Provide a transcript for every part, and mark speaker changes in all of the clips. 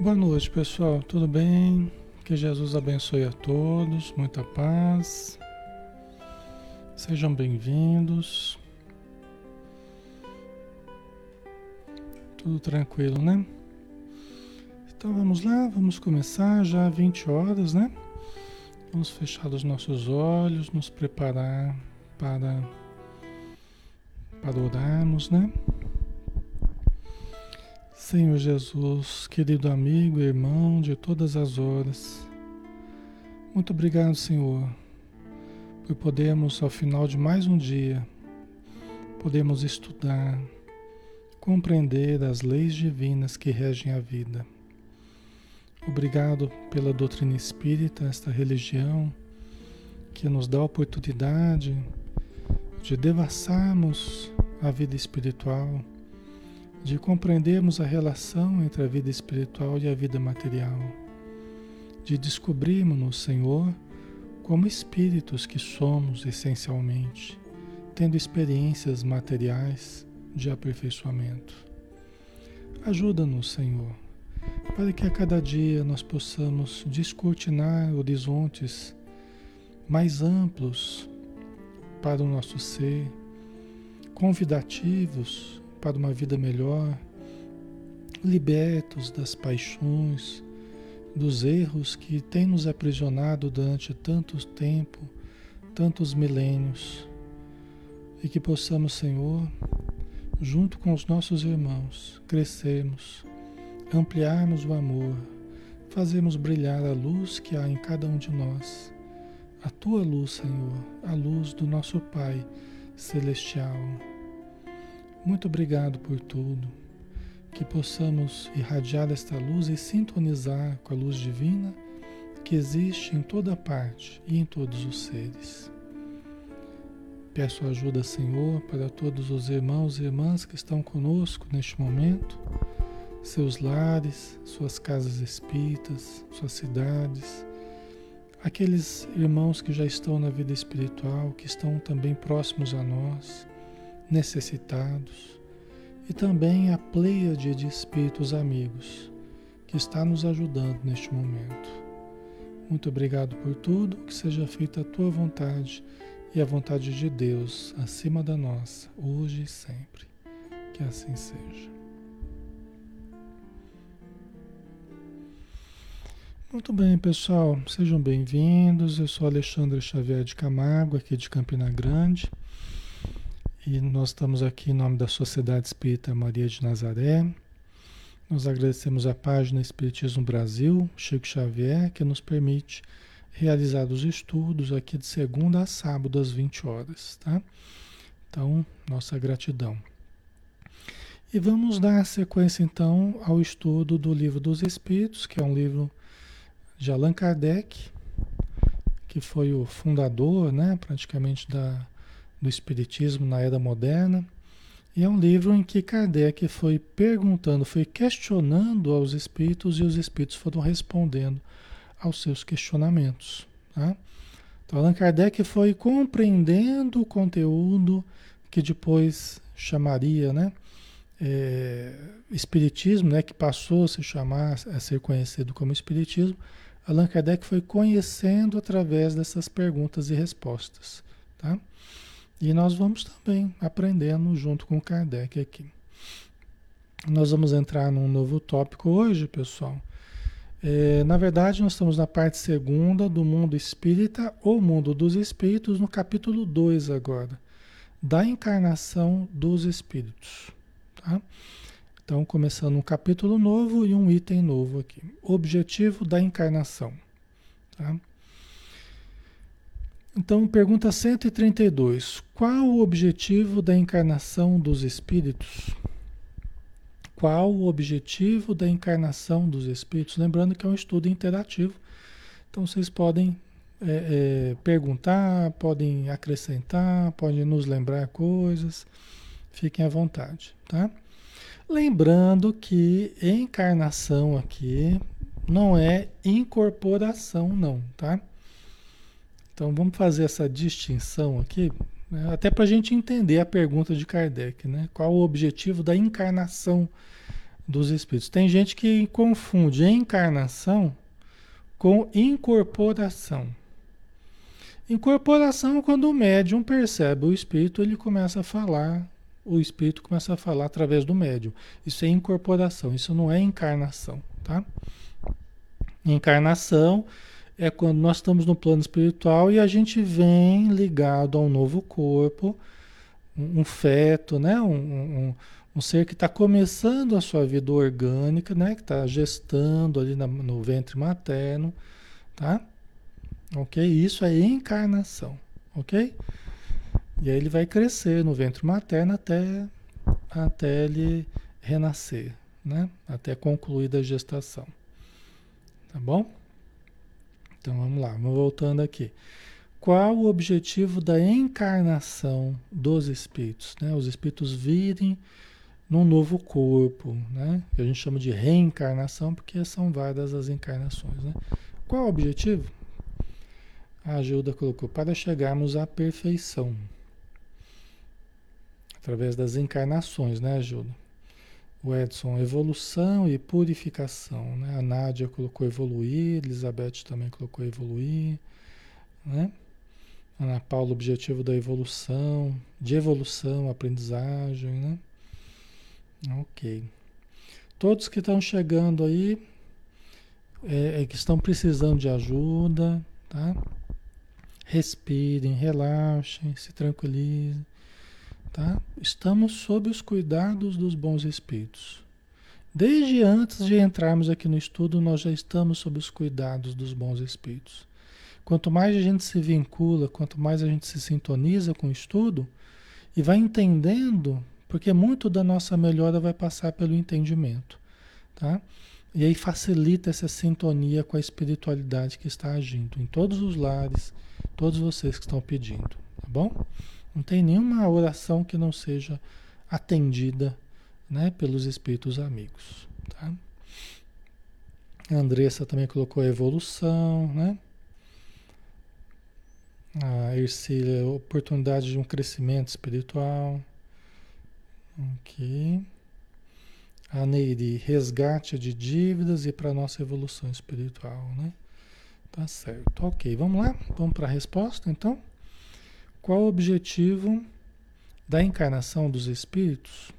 Speaker 1: Boa noite, pessoal. Tudo bem? Que Jesus abençoe a todos, muita paz. Sejam bem-vindos. Tudo tranquilo, né? Então vamos lá, vamos começar já 20 horas, né? Vamos fechar os nossos olhos, nos preparar para para orarmos, né? Senhor Jesus, querido amigo e irmão de todas as horas, muito obrigado, Senhor, por podermos, ao final de mais um dia, podemos estudar, compreender as leis divinas que regem a vida. Obrigado pela doutrina espírita, esta religião que nos dá a oportunidade de devassarmos a vida espiritual de compreendermos a relação entre a vida espiritual e a vida material, de descobrirmos-nos, Senhor, como espíritos que somos essencialmente, tendo experiências materiais de aperfeiçoamento. Ajuda-nos, Senhor, para que a cada dia nós possamos descortinar horizontes mais amplos para o nosso ser, convidativos para uma vida melhor, libertos das paixões, dos erros que têm nos aprisionado durante tanto tempo, tantos milênios, e que possamos, Senhor, junto com os nossos irmãos, crescermos, ampliarmos o amor, fazermos brilhar a luz que há em cada um de nós, a tua luz, Senhor, a luz do nosso Pai celestial. Muito obrigado por tudo. Que possamos irradiar esta luz e sintonizar com a luz divina que existe em toda parte e em todos os seres. Peço ajuda, Senhor, para todos os irmãos e irmãs que estão conosco neste momento, seus lares, suas casas espíritas, suas cidades, aqueles irmãos que já estão na vida espiritual, que estão também próximos a nós necessitados e também a pleiade de espíritos amigos que está nos ajudando neste momento. Muito obrigado por tudo, que seja feita a tua vontade e a vontade de Deus acima da nossa, hoje e sempre. Que assim seja. Muito bem, pessoal, sejam bem-vindos. Eu sou Alexandre Xavier de Camargo, aqui de Campina Grande. E nós estamos aqui em nome da Sociedade Espírita Maria de Nazaré. Nós agradecemos a página Espiritismo Brasil, Chico Xavier, que nos permite realizar os estudos aqui de segunda a sábado às 20 horas, tá? Então, nossa gratidão. E vamos dar sequência então ao estudo do Livro dos Espíritos, que é um livro de Allan Kardec, que foi o fundador, né, praticamente da do Espiritismo na Era Moderna. E é um livro em que Kardec foi perguntando, foi questionando aos espíritos e os espíritos foram respondendo aos seus questionamentos. Tá? Então, Allan Kardec foi compreendendo o conteúdo que depois chamaria, né? É, espiritismo, né, que passou a se chamar, a ser conhecido como Espiritismo, Allan Kardec foi conhecendo através dessas perguntas e respostas. Tá? E nós vamos também aprendendo junto com Kardec aqui. Nós vamos entrar num novo tópico hoje, pessoal. É, na verdade, nós estamos na parte segunda do mundo espírita, ou mundo dos espíritos, no capítulo 2 agora, da encarnação dos espíritos. Tá? Então, começando um capítulo novo e um item novo aqui. Objetivo da encarnação. Tá? Então, pergunta 132. Qual o objetivo da encarnação dos espíritos? Qual o objetivo da encarnação dos espíritos? Lembrando que é um estudo interativo. Então, vocês podem é, é, perguntar, podem acrescentar, podem nos lembrar coisas. Fiquem à vontade, tá? Lembrando que encarnação aqui não é incorporação, não, tá? Então vamos fazer essa distinção aqui, né? até para a gente entender a pergunta de Kardec, né? Qual o objetivo da encarnação dos espíritos. Tem gente que confunde encarnação com incorporação. Incorporação, quando o médium percebe o espírito, ele começa a falar, o espírito começa a falar através do médium. Isso é incorporação, isso não é encarnação, tá? Encarnação é quando nós estamos no plano espiritual e a gente vem ligado a um novo corpo, um, feto, né? Um, um, um ser que está começando a sua vida orgânica, né? Que está gestando ali na, no ventre materno, tá? Ok? Isso é encarnação, ok? E aí ele vai crescer no ventre materno até, até ele renascer, né? Até concluir a gestação. Tá bom? Então vamos lá, vamos voltando aqui. Qual o objetivo da encarnação dos espíritos? Né? Os espíritos virem num novo corpo, né? Que a gente chama de reencarnação, porque são várias as encarnações, né? Qual o objetivo? A Gilda colocou, para chegarmos à perfeição. Através das encarnações, né, Gilda? O Edson, evolução e purificação. Né? A Nádia colocou evoluir, Elizabeth também colocou evoluir. Né? Ana Paula, objetivo da evolução, de evolução, aprendizagem. Né? Ok. Todos que estão chegando aí, é, é, que estão precisando de ajuda, tá? Respirem, relaxem, se tranquilizem. Tá? Estamos sob os cuidados dos bons espíritos. Desde antes de entrarmos aqui no estudo, nós já estamos sob os cuidados dos bons espíritos. Quanto mais a gente se vincula, quanto mais a gente se sintoniza com o estudo e vai entendendo, porque muito da nossa melhora vai passar pelo entendimento, tá? E aí facilita essa sintonia com a espiritualidade que está agindo em todos os lares, todos vocês que estão pedindo, tá bom? Não tem nenhuma oração que não seja atendida né, pelos espíritos amigos. Tá? A Andressa também colocou a evolução, né? A Ercília, oportunidade de um crescimento espiritual. Ok. A Neiri, resgate de dívidas e para nossa evolução espiritual, né? Tá certo. Ok, vamos lá? Vamos para a resposta, então? Qual o objetivo da encarnação dos espíritos?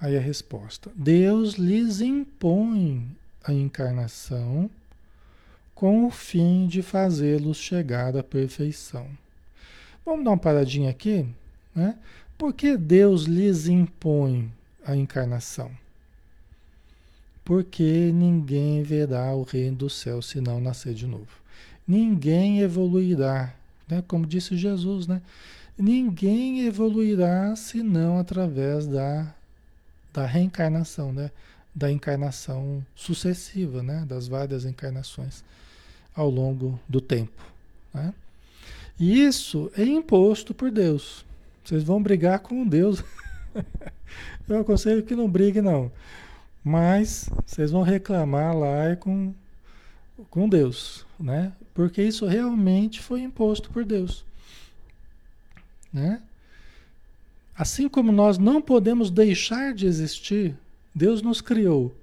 Speaker 1: Aí a resposta: Deus lhes impõe a encarnação com o fim de fazê-los chegar à perfeição. Vamos dar uma paradinha aqui, né? Por que Deus lhes impõe a encarnação? Porque ninguém verá o reino do céu se não nascer de novo. Ninguém evoluirá né? Como disse Jesus, né? Ninguém evoluirá senão através da, da reencarnação, né? Da encarnação sucessiva, né? Das várias encarnações ao longo do tempo, né? E isso é imposto por Deus. Vocês vão brigar com Deus. Eu aconselho que não brigue, não. Mas vocês vão reclamar lá com, com Deus, né? Porque isso realmente foi imposto por Deus. Né? Assim como nós não podemos deixar de existir, Deus nos criou.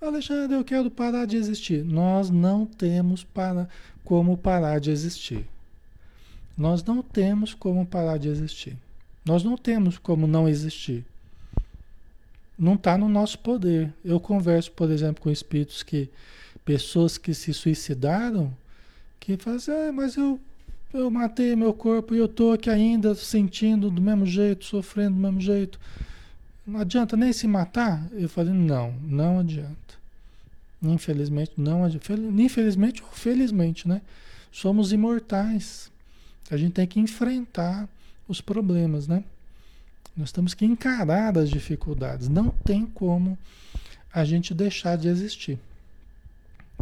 Speaker 1: Alexandre, eu quero parar de existir. Nós não temos para, como parar de existir. Nós não temos como parar de existir. Nós não temos como não existir. Não está no nosso poder. Eu converso, por exemplo, com espíritos que pessoas que se suicidaram que faz, é, mas eu, eu matei meu corpo e eu estou aqui ainda sentindo do mesmo jeito, sofrendo do mesmo jeito. Não adianta nem se matar? Eu falei, não, não adianta. Infelizmente, não adianta. Infelizmente ou felizmente, né? Somos imortais. A gente tem que enfrentar os problemas, né? Nós temos que encarar as dificuldades. Não tem como a gente deixar de existir,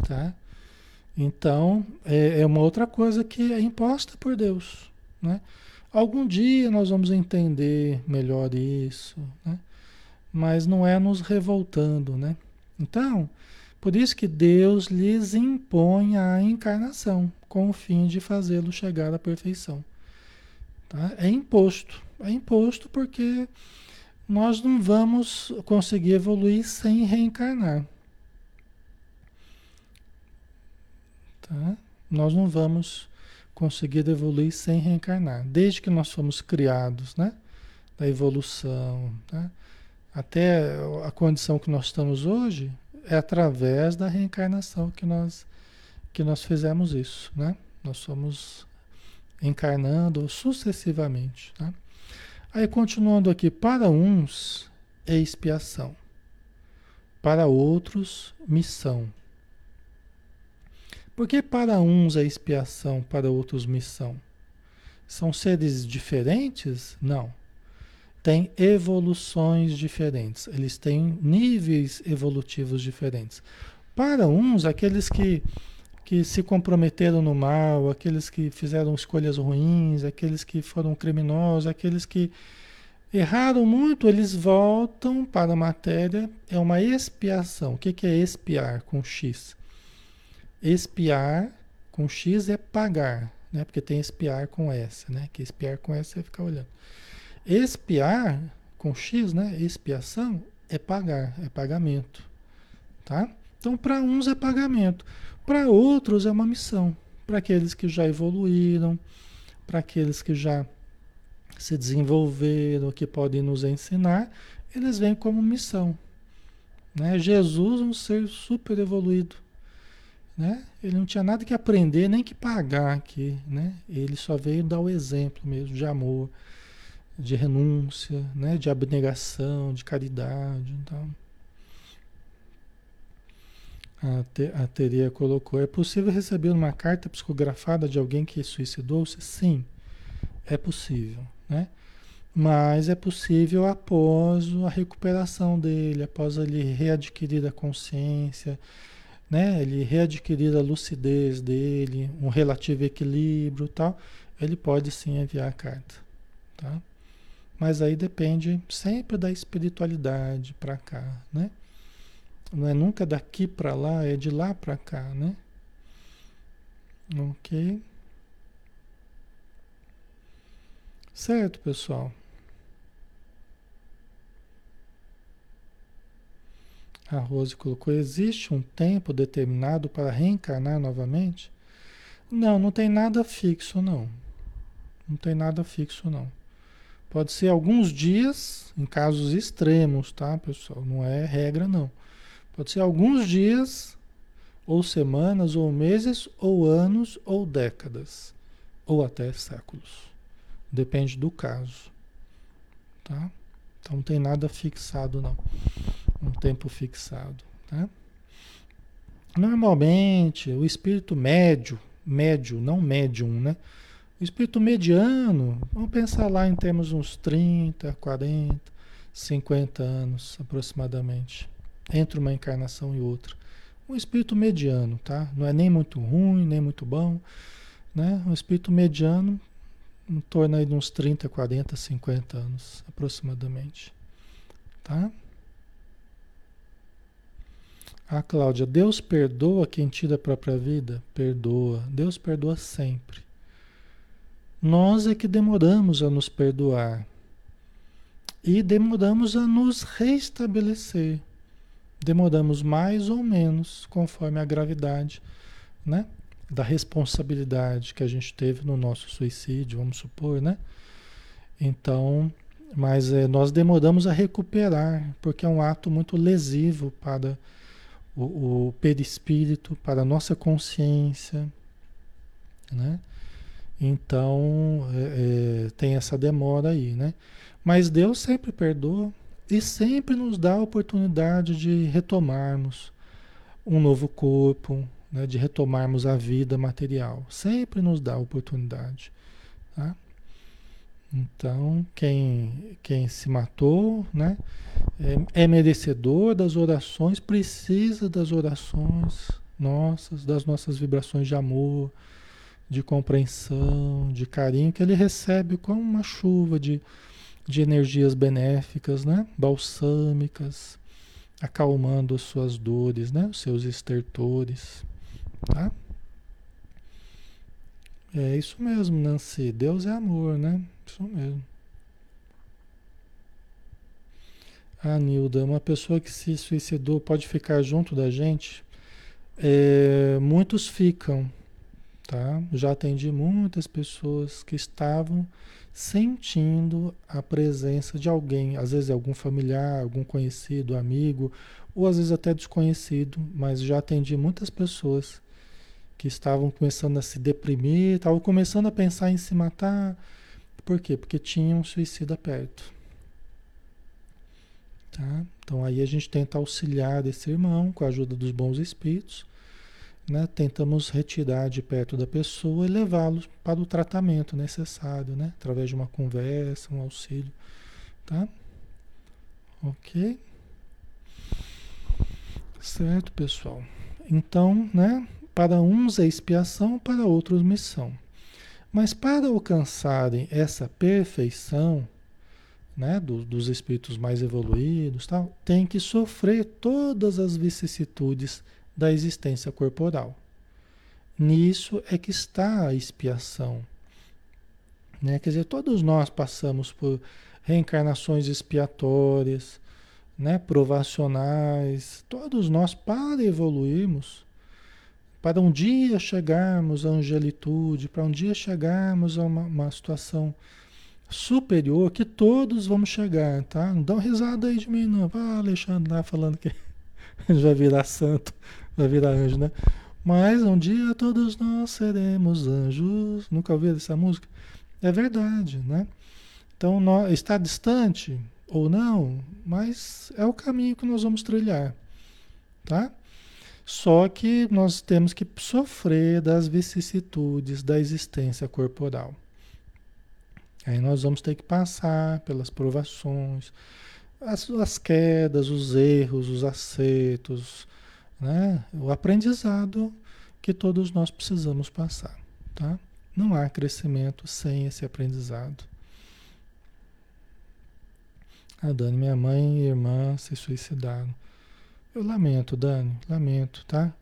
Speaker 1: tá? Então, é, é uma outra coisa que é imposta por Deus. Né? Algum dia nós vamos entender melhor isso, né? mas não é nos revoltando. Né? Então, por isso que Deus lhes impõe a encarnação, com o fim de fazê-lo chegar à perfeição. Tá? É imposto. É imposto porque nós não vamos conseguir evoluir sem reencarnar. Tá? Nós não vamos conseguir evoluir sem reencarnar. Desde que nós fomos criados, né? Da evolução, né? até a condição que nós estamos hoje, é através da reencarnação que nós, que nós fizemos isso, né? Nós somos encarnando sucessivamente, tá? Aí continuando aqui, para uns é expiação, para outros missão. Por que para uns é expiação, para outros missão? São seres diferentes? Não. Tem evoluções diferentes, eles têm níveis evolutivos diferentes. Para uns, aqueles que, que se comprometeram no mal, aqueles que fizeram escolhas ruins, aqueles que foram criminosos, aqueles que erraram muito, eles voltam para a matéria, é uma expiação. O que, é expiar com X? Espiar com X é pagar, né? Porque tem espiar com S, né? Que espiar com S é ficar olhando. Espiar com X, né? Expiação é pagar, é pagamento, tá? Então, para uns é pagamento, para outros é uma missão. Para aqueles que já evoluíram, para aqueles que já se desenvolveram, que podem nos ensinar, eles vêm como missão. Né? Jesus, um ser super evoluído. Né? Ele não tinha nada que aprender, nem que pagar aqui. Né? Ele só veio dar o exemplo mesmo de amor, de renúncia, né? de abnegação, de caridade. Então. A, te, a Teria colocou: é possível receber uma carta psicografada de alguém que suicidou-se? Sim, é possível, né? Mas é possível após a recuperação dele, após ele readquirir a consciência, né? Ele readquirir a lucidez dele, um relativo equilíbrio, tal, ele pode sim enviar a carta, tá? Mas aí depende sempre da espiritualidade para cá, né? Não é nunca daqui para lá, é de lá para cá, né? Ok. Certo, pessoal. A Rose colocou: existe um tempo determinado para reencarnar novamente? Não, não tem nada fixo, não. Não tem nada fixo, não. Pode ser alguns dias, em casos extremos, tá, pessoal? Não é regra, não. Pode ser alguns dias, ou semanas, ou meses, ou anos, ou décadas, ou até séculos. Depende do caso. Tá? Então não tem nada fixado não. Um tempo fixado, tá? Normalmente, o espírito médio, médio, não médium, né? O espírito mediano, vamos pensar lá em termos uns 30, 40, 50 anos aproximadamente entre uma encarnação e outra. Um espírito mediano, tá? Não é nem muito ruim, nem muito bom, né? Um espírito mediano em torno aí de uns 30, 40, 50 anos aproximadamente, tá? A Cláudia, Deus perdoa quem tira a própria vida? Perdoa. Deus perdoa sempre. Nós é que demoramos a nos perdoar. E demoramos a nos restabelecer demoramos mais ou menos conforme a gravidade, né? Da responsabilidade que a gente teve no nosso suicídio, vamos supor, né? Então, mas é, nós demoramos a recuperar, porque é um ato muito lesivo para o, o perispírito, para a nossa consciência, né? Então, é, é, tem essa demora aí, né? Mas Deus sempre perdoa, e sempre nos dá a oportunidade de retomarmos um novo corpo, né, de retomarmos a vida material. Sempre nos dá a oportunidade. Tá? Então, quem, quem se matou né, é, é merecedor das orações, precisa das orações nossas, das nossas vibrações de amor, de compreensão, de carinho, que ele recebe como uma chuva de de energias benéficas, né? balsâmicas, acalmando as suas dores, né? os seus estertores. Tá? É isso mesmo, Nancy. Deus é amor, né? Isso mesmo. Ah, Nilda, uma pessoa que se suicidou pode ficar junto da gente? É, muitos ficam, tá? Já atendi muitas pessoas que estavam sentindo a presença de alguém, às vezes algum familiar, algum conhecido, amigo, ou às vezes até desconhecido, mas já atendi muitas pessoas que estavam começando a se deprimir, estavam começando a pensar em se matar. Por quê? Porque tinha um suicida perto. Tá? Então aí a gente tenta auxiliar esse irmão com a ajuda dos bons espíritos né, tentamos retirar de perto da pessoa e levá-lo para o tratamento necessário, né, através de uma conversa, um auxílio, tá? Ok? Certo, pessoal. Então, né, para uns é expiação, para outros missão. Mas para alcançarem essa perfeição, né, do, dos espíritos mais evoluídos, tal, tem que sofrer todas as vicissitudes da existência corporal. Nisso é que está a expiação. Né? Quer dizer, todos nós passamos por reencarnações expiatórias, né? provacionais, todos nós, para evoluirmos, para um dia chegarmos à angelitude, para um dia chegarmos a uma, uma situação superior, que todos vamos chegar, tá? Não dá uma risada aí de mim, não. Ah, Alexandre lá falando que vai virar santo vai virar anjo, né? Mas um dia todos nós seremos anjos. Nunca ouviram essa música? É verdade, né? Então, nós, está distante ou não, mas é o caminho que nós vamos trilhar, tá? Só que nós temos que sofrer das vicissitudes da existência corporal. Aí nós vamos ter que passar pelas provações, as, as quedas, os erros, os acertos, né? O aprendizado que todos nós precisamos passar, tá? Não há crescimento sem esse aprendizado. A Dani, minha mãe e irmã se suicidaram. Eu lamento, Dani, lamento, tá?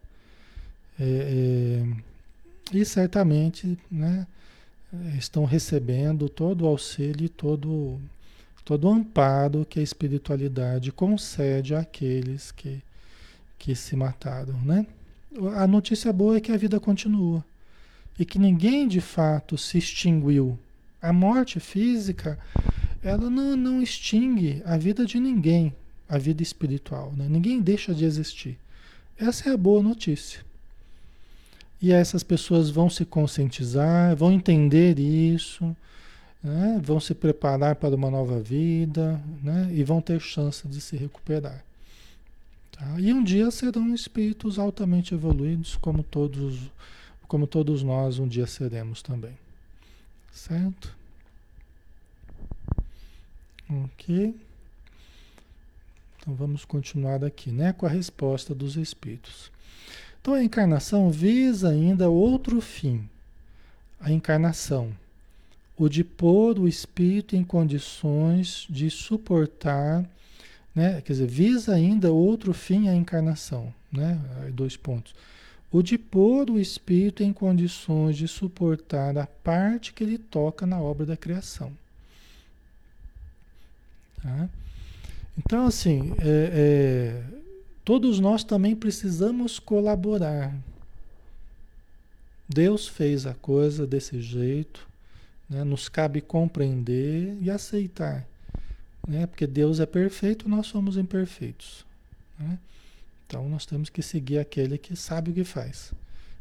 Speaker 1: É, é, e certamente, né, estão recebendo todo o auxílio e todo, todo o amparo que a espiritualidade concede àqueles que que se mataram, né? A notícia boa é que a vida continua e que ninguém de fato se extinguiu. A morte física, ela não, não extingue a vida de ninguém, a vida espiritual. Né? Ninguém deixa de existir. Essa é a boa notícia. E essas pessoas vão se conscientizar, vão entender isso, né? vão se preparar para uma nova vida né? e vão ter chance de se recuperar. Tá? E um dia serão espíritos altamente evoluídos, como todos, como todos nós um dia seremos também. Certo? Ok. Então vamos continuar aqui, né, com a resposta dos espíritos. Então a encarnação visa ainda outro fim. A encarnação, o de pôr o espírito em condições de suportar né? Quer dizer, visa ainda outro fim a encarnação, né? Dois pontos. O de pôr o espírito em condições de suportar a parte que ele toca na obra da criação. Tá? Então, assim, é, é, todos nós também precisamos colaborar. Deus fez a coisa desse jeito, né? nos cabe compreender e aceitar né? Porque Deus é perfeito, nós somos imperfeitos. Né? Então nós temos que seguir aquele que sabe o que faz.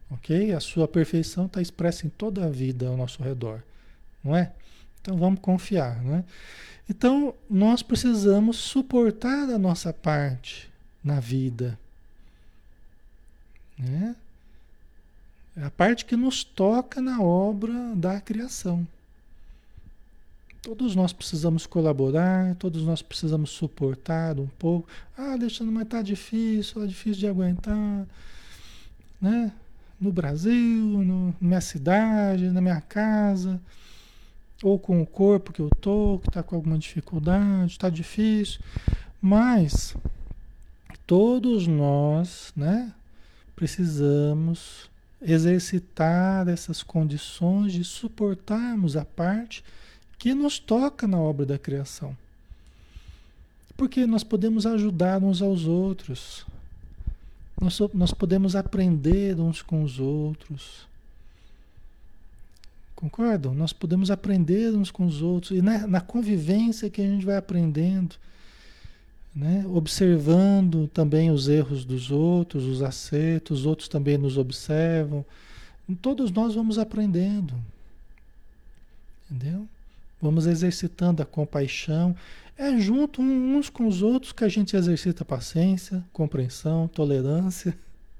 Speaker 1: Ok? A sua perfeição está expressa em toda a vida ao nosso redor. Não é? Então vamos confiar. Né? Então nós precisamos suportar a nossa parte na vida. Né? A parte que nos toca na obra da criação. Todos nós precisamos colaborar, todos nós precisamos suportar um pouco. Ah, Alexandre, mas tá difícil, é difícil de aguentar, né? No Brasil, no, na minha cidade, na minha casa, ou com o corpo que eu tô, que está com alguma dificuldade, está difícil. Mas todos nós, né, precisamos exercitar essas condições de suportarmos a parte que nos toca na obra da criação. Porque nós podemos ajudar uns aos outros. Nós, nós podemos aprender uns com os outros. Concordam? Nós podemos aprender uns com os outros. E na, na convivência que a gente vai aprendendo, né? observando também os erros dos outros, os acertos, os outros também nos observam. Todos nós vamos aprendendo. Entendeu? Vamos exercitando a compaixão. É junto uns com os outros que a gente exercita paciência, compreensão, tolerância.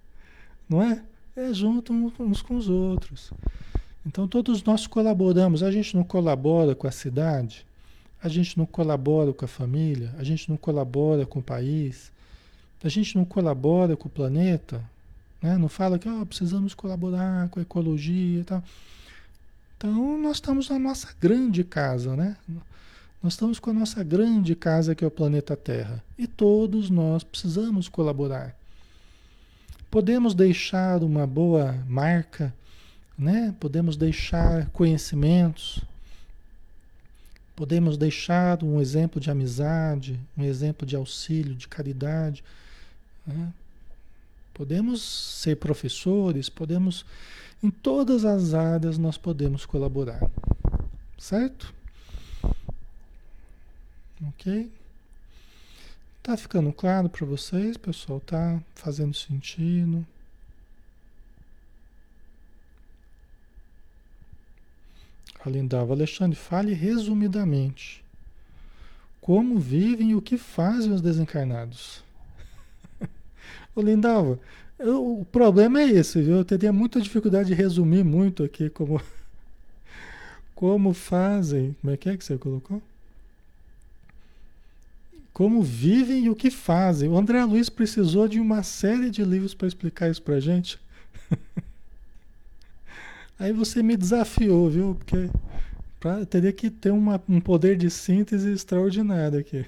Speaker 1: Não é? É junto uns com os outros. Então todos nós colaboramos. A gente não colabora com a cidade, a gente não colabora com a família, a gente não colabora com o país, a gente não colabora com o planeta, né? não fala que oh, precisamos colaborar com a ecologia e tal. Então nós estamos na nossa grande casa, né? Nós estamos com a nossa grande casa que é o planeta Terra. E todos nós precisamos colaborar. Podemos deixar uma boa marca né? Podemos deixar conhecimentos, podemos deixar um exemplo de amizade, um exemplo de auxílio, de caridade. Né? Podemos ser professores, podemos, em todas as áreas nós podemos colaborar, certo? Ok? Tá ficando claro para vocês, pessoal? Tá fazendo sentido? Alindava, Alexandre, fale resumidamente. Como vivem e o que fazem os desencarnados? Ô Lindalva, o problema é esse, viu? Eu teria muita dificuldade de resumir muito aqui como, como fazem. Como é que é que você colocou? Como vivem e o que fazem. O André Luiz precisou de uma série de livros para explicar isso para gente. Aí você me desafiou, viu? Porque pra, teria que ter uma, um poder de síntese extraordinário aqui.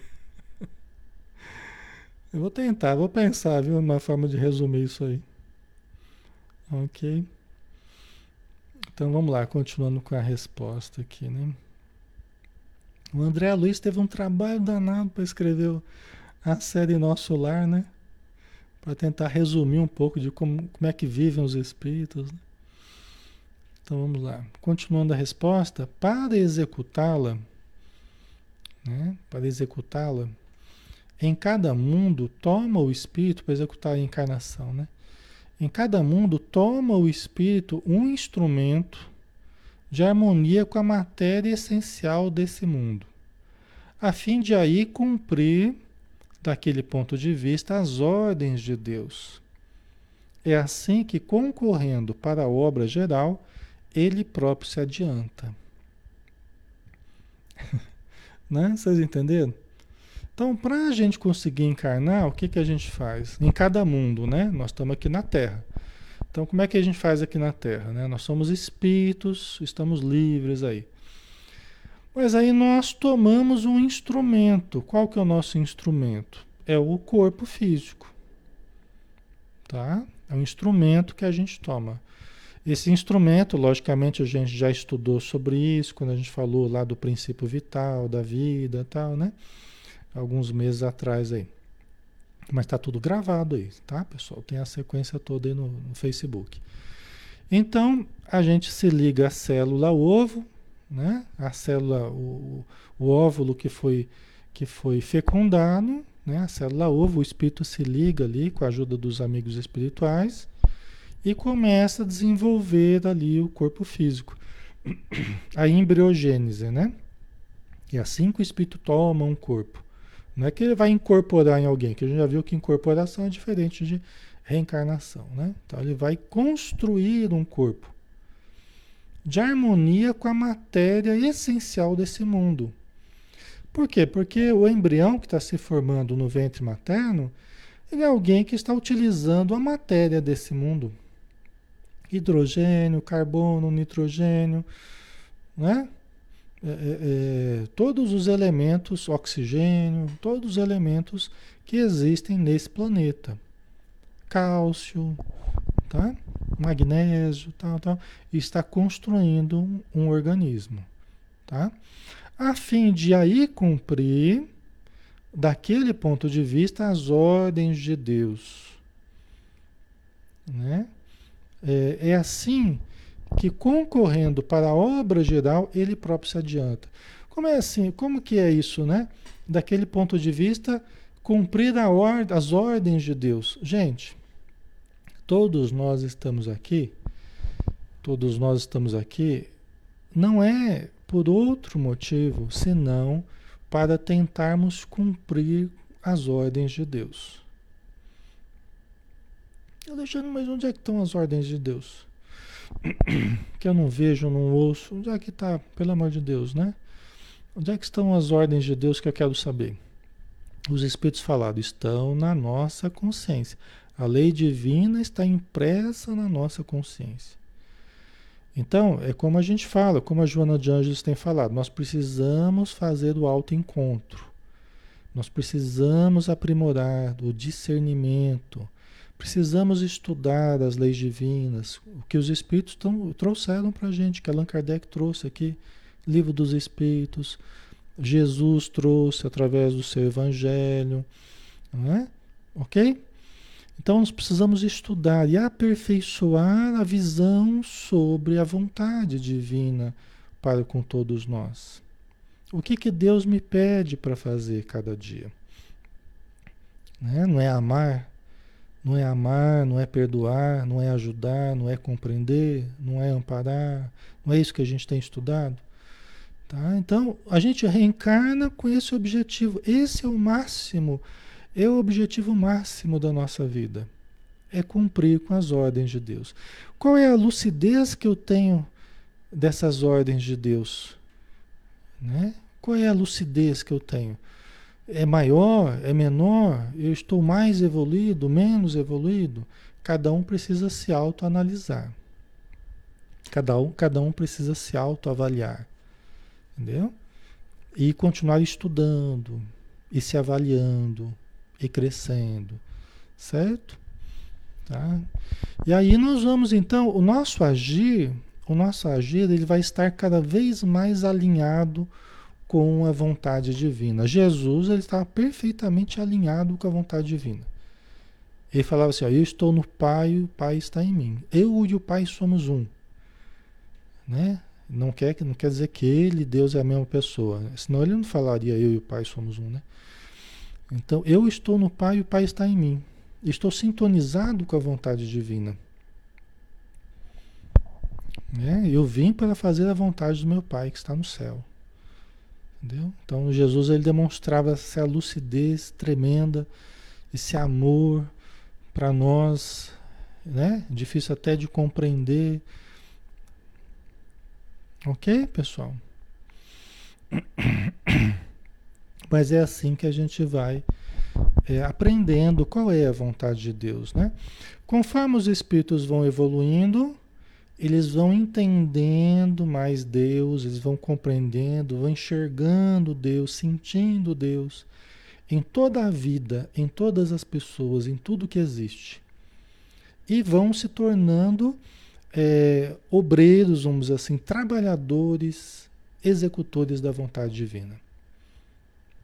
Speaker 1: Eu vou tentar, vou pensar, viu? Uma forma de resumir isso aí. Ok. Então vamos lá, continuando com a resposta aqui, né? O André Luiz teve um trabalho danado para escrever a série Nosso Lar, né? Para tentar resumir um pouco de como, como é que vivem os espíritos. Né? Então vamos lá. Continuando a resposta, para executá-la, né, para executá-la, em cada mundo toma o espírito para executar a encarnação, né? Em cada mundo toma o espírito um instrumento de harmonia com a matéria essencial desse mundo, a fim de aí cumprir, daquele ponto de vista, as ordens de Deus. É assim que, concorrendo para a obra geral, ele próprio se adianta. né? Vocês entenderam? Então, para a gente conseguir encarnar, o que, que a gente faz? Em cada mundo, né? Nós estamos aqui na Terra. Então, como é que a gente faz aqui na Terra? Né? Nós somos espíritos, estamos livres aí. Mas aí nós tomamos um instrumento. Qual que é o nosso instrumento? É o corpo físico. Tá? É um instrumento que a gente toma. Esse instrumento, logicamente, a gente já estudou sobre isso, quando a gente falou lá do princípio vital, da vida tal, né? Alguns meses atrás aí. Mas está tudo gravado aí, tá, pessoal? Tem a sequência toda aí no, no Facebook. Então, a gente se liga à célula ovo, né? A célula, o, o óvulo que foi, que foi fecundado, né? A célula ovo, o espírito se liga ali com a ajuda dos amigos espirituais e começa a desenvolver ali o corpo físico. A embriogênese, né? E assim que o espírito toma um corpo. Não é que ele vai incorporar em alguém, que a gente já viu que incorporação é diferente de reencarnação, né? Então ele vai construir um corpo de harmonia com a matéria essencial desse mundo. Por quê? Porque o embrião que está se formando no ventre materno, ele é alguém que está utilizando a matéria desse mundo hidrogênio, carbono, nitrogênio, né? É, é, é, todos os elementos, oxigênio, todos os elementos que existem nesse planeta. Cálcio, tá? magnésio, tal, tal, está construindo um, um organismo, tá? A fim de aí cumprir daquele ponto de vista, as ordens de Deus. Né? É, é assim que concorrendo para a obra geral, ele próprio se adianta. Como é assim? Como que é isso, né? Daquele ponto de vista, cumprir as ordens de Deus. Gente, todos nós estamos aqui, todos nós estamos aqui, não é por outro motivo senão para tentarmos cumprir as ordens de Deus. Alexandre, mas onde é que estão as ordens de Deus? Que eu não vejo, não ouço. Onde é que está, pelo amor de Deus, né? Onde é que estão as ordens de Deus que eu quero saber? Os Espíritos falaram, estão na nossa consciência. A lei divina está impressa na nossa consciência. Então, é como a gente fala, como a Joana de Anjos tem falado, nós precisamos fazer o autoencontro. Nós precisamos aprimorar o discernimento. Precisamos estudar as leis divinas, o que os Espíritos tão, trouxeram para a gente, que Allan Kardec trouxe aqui, Livro dos Espíritos, Jesus trouxe através do seu Evangelho, não é? Ok? Então nós precisamos estudar e aperfeiçoar a visão sobre a vontade divina para com todos nós. O que, que Deus me pede para fazer cada dia? Né? Não é amar, não é amar, não é perdoar, não é ajudar, não é compreender, não é amparar. Não é isso que a gente tem estudado? Tá? Então, a gente reencarna com esse objetivo. Esse é o máximo é o objetivo máximo da nossa vida. É cumprir com as ordens de Deus. Qual é a lucidez que eu tenho dessas ordens de Deus? Né? Qual é a lucidez que eu tenho? É maior? É menor? Eu estou mais evoluído? Menos evoluído? Cada um precisa se autoanalisar. Cada um, cada um precisa se autoavaliar. Entendeu? E continuar estudando e se avaliando e crescendo, certo? Tá? E aí nós vamos então, o nosso agir, o nosso agir, ele vai estar cada vez mais alinhado com a vontade divina. Jesus, ele estava perfeitamente alinhado com a vontade divina. Ele falava assim, ó, eu estou no Pai, o Pai está em mim. Eu e o Pai somos um. Né? Não quer, não quer dizer que ele e Deus é a mesma pessoa. Senão ele não falaria eu e o Pai somos um, né? Então, eu estou no Pai e o Pai está em mim. Estou sintonizado com a vontade divina. É, eu vim para fazer a vontade do meu Pai que está no céu. Entendeu? Então, Jesus ele demonstrava essa lucidez tremenda, esse amor para nós, né? Difícil até de compreender. Ok, pessoal? Mas é assim que a gente vai é, aprendendo qual é a vontade de Deus, né? Conforme os espíritos vão evoluindo, eles vão entendendo mais Deus, eles vão compreendendo, vão enxergando Deus, sentindo Deus em toda a vida, em todas as pessoas, em tudo que existe. E vão se tornando é, obreiros, vamos dizer assim, trabalhadores, executores da vontade divina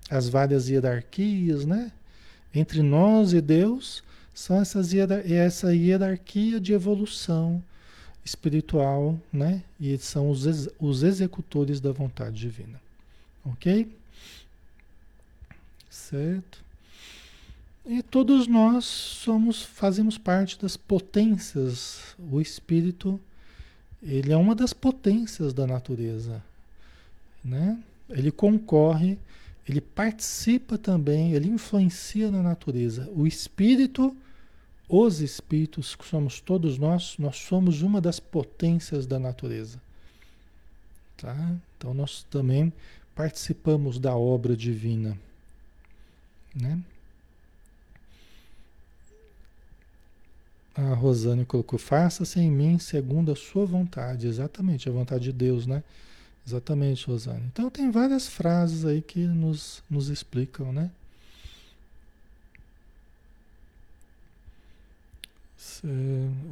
Speaker 1: as várias hierarquias, né? Entre nós e Deus são essas essa hierarquia de evolução espiritual, né? E são os, ex os executores da vontade divina. Ok? Certo? E todos nós somos, fazemos parte das potências. O espírito, ele é uma das potências da natureza, né? Ele concorre ele participa também, ele influencia na natureza. O espírito, os espíritos, que somos todos nós, nós somos uma das potências da natureza. Tá? Então nós também participamos da obra divina. Né? A Rosane colocou: faça-se em mim segundo a sua vontade. Exatamente, a vontade de Deus, né? Exatamente, Rosane. Então tem várias frases aí que nos, nos explicam, né?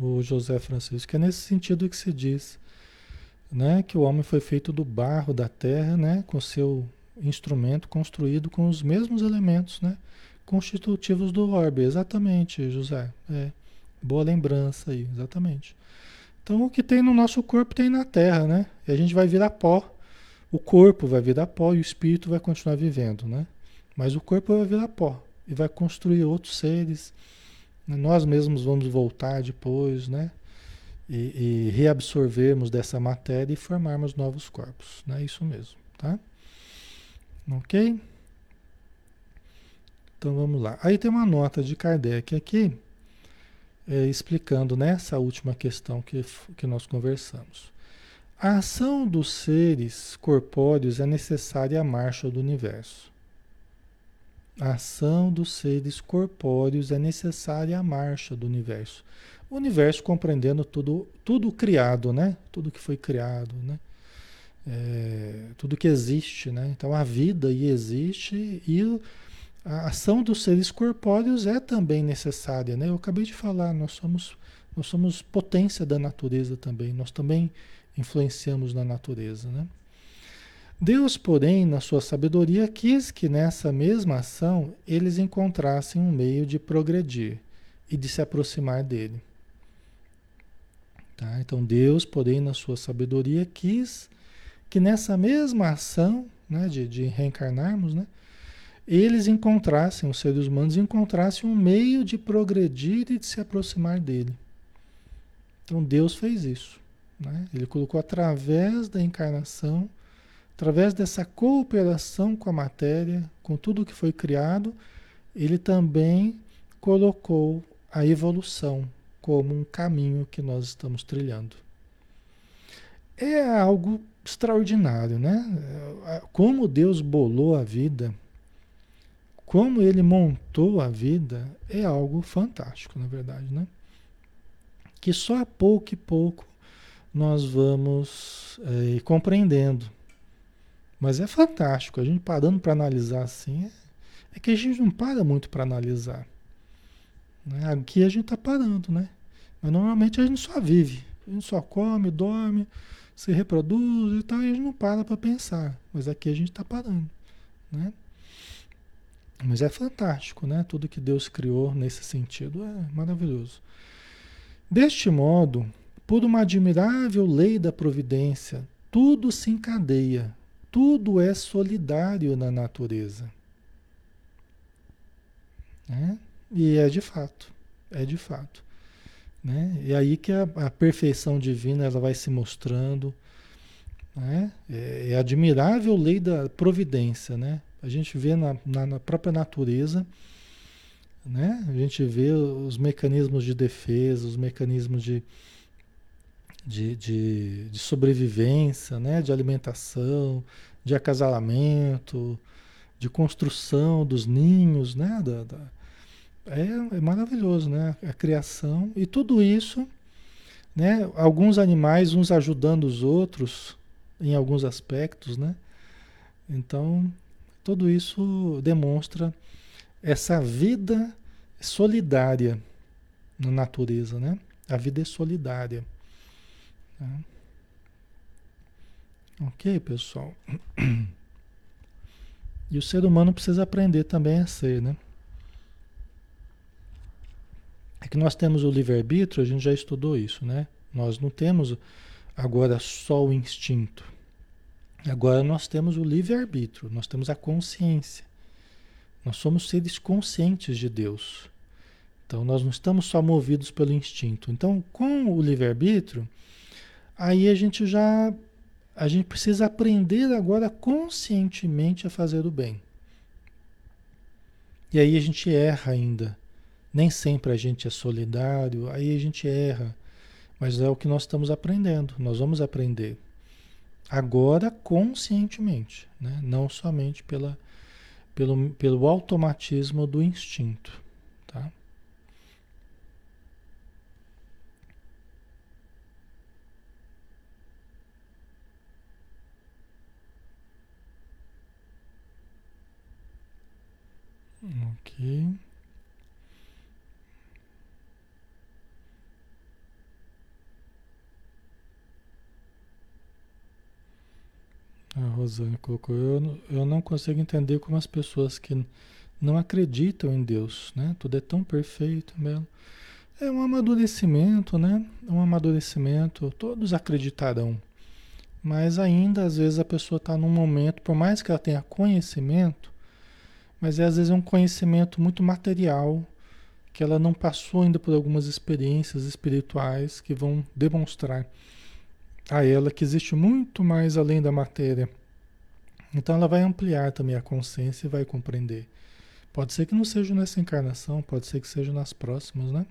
Speaker 1: O José Francisco, é nesse sentido que se diz, né, que o homem foi feito do barro da terra, né, com seu instrumento construído com os mesmos elementos, né? Constitutivos do orbe, exatamente, José. É, boa lembrança aí, exatamente. Então, o que tem no nosso corpo tem na Terra, né? E a gente vai virar pó. O corpo vai virar pó e o espírito vai continuar vivendo, né? Mas o corpo vai virar pó e vai construir outros seres. Nós mesmos vamos voltar depois, né? E, e reabsorvermos dessa matéria e formarmos novos corpos, né? Isso mesmo, tá? Ok? Então vamos lá. Aí tem uma nota de Kardec aqui, é, explicando nessa última questão que, que nós conversamos. A ação dos seres corpóreos é necessária à marcha do universo. A ação dos seres corpóreos é necessária à marcha do universo. O universo compreendendo tudo, tudo criado, né? Tudo que foi criado, né? É, tudo que existe, né? Então a vida aí existe e a ação dos seres corpóreos é também necessária, né? Eu acabei de falar, nós somos nós somos potência da natureza também, nós também influenciamos na natureza, né? Deus, porém, na sua sabedoria, quis que nessa mesma ação eles encontrassem um meio de progredir e de se aproximar dele. Tá? Então, Deus, porém, na sua sabedoria, quis que nessa mesma ação né, de, de reencarnarmos, né, eles encontrassem, os seres humanos encontrassem um meio de progredir e de se aproximar dele. Então, Deus fez isso. Né? Ele colocou através da encarnação através dessa cooperação com a matéria, com tudo que foi criado, ele também colocou a evolução como um caminho que nós estamos trilhando. É algo extraordinário, né? Como Deus bolou a vida, como ele montou a vida, é algo fantástico, na verdade, né? Que só a pouco e pouco nós vamos é, compreendendo. Mas é fantástico, a gente parando para analisar assim, é, é, que a gente não para muito para analisar. Né? Aqui a gente está parando, né? Mas normalmente a gente só vive, a gente só come, dorme, se reproduz e tal, e a gente não para para pensar. Mas aqui a gente está parando, né? Mas é fantástico, né? Tudo que Deus criou nesse sentido é maravilhoso. Deste modo, por uma admirável lei da providência, tudo se encadeia tudo é solidário na natureza. Né? E é de fato, é de fato. Né? E aí que a, a perfeição divina ela vai se mostrando. Né? É, é admirável lei da providência. Né? A gente vê na, na, na própria natureza, né? a gente vê os mecanismos de defesa, os mecanismos de, de, de, de sobrevivência, né? de alimentação, de acasalamento, de construção dos ninhos, né? Da, da, é, é, maravilhoso, né? A criação e tudo isso, né? Alguns animais uns ajudando os outros em alguns aspectos, né? Então, tudo isso demonstra essa vida solidária na natureza, né? A vida é solidária. Né? Ok, pessoal? E o ser humano precisa aprender também a ser, né? É que nós temos o livre-arbítrio, a gente já estudou isso, né? Nós não temos agora só o instinto. Agora nós temos o livre-arbítrio, nós temos a consciência. Nós somos seres conscientes de Deus. Então nós não estamos só movidos pelo instinto. Então, com o livre-arbítrio, aí a gente já a gente precisa aprender agora conscientemente a fazer o bem. E aí a gente erra ainda. Nem sempre a gente é solidário, aí a gente erra. Mas é o que nós estamos aprendendo, nós vamos aprender. Agora conscientemente, né? não somente pela, pelo, pelo automatismo do instinto. Tá? Ok. A Rosane colocou, eu, eu não consigo entender como as pessoas que não acreditam em Deus, né? Tudo é tão perfeito mesmo. É um amadurecimento, né? Um amadurecimento, todos acreditarão. Mas ainda, às vezes, a pessoa está num momento, por mais que ela tenha conhecimento, mas é, às vezes um conhecimento muito material, que ela não passou ainda por algumas experiências espirituais que vão demonstrar a ela que existe muito mais além da matéria. Então ela vai ampliar também a consciência e vai compreender. Pode ser que não seja nessa encarnação, pode ser que seja nas próximas, né?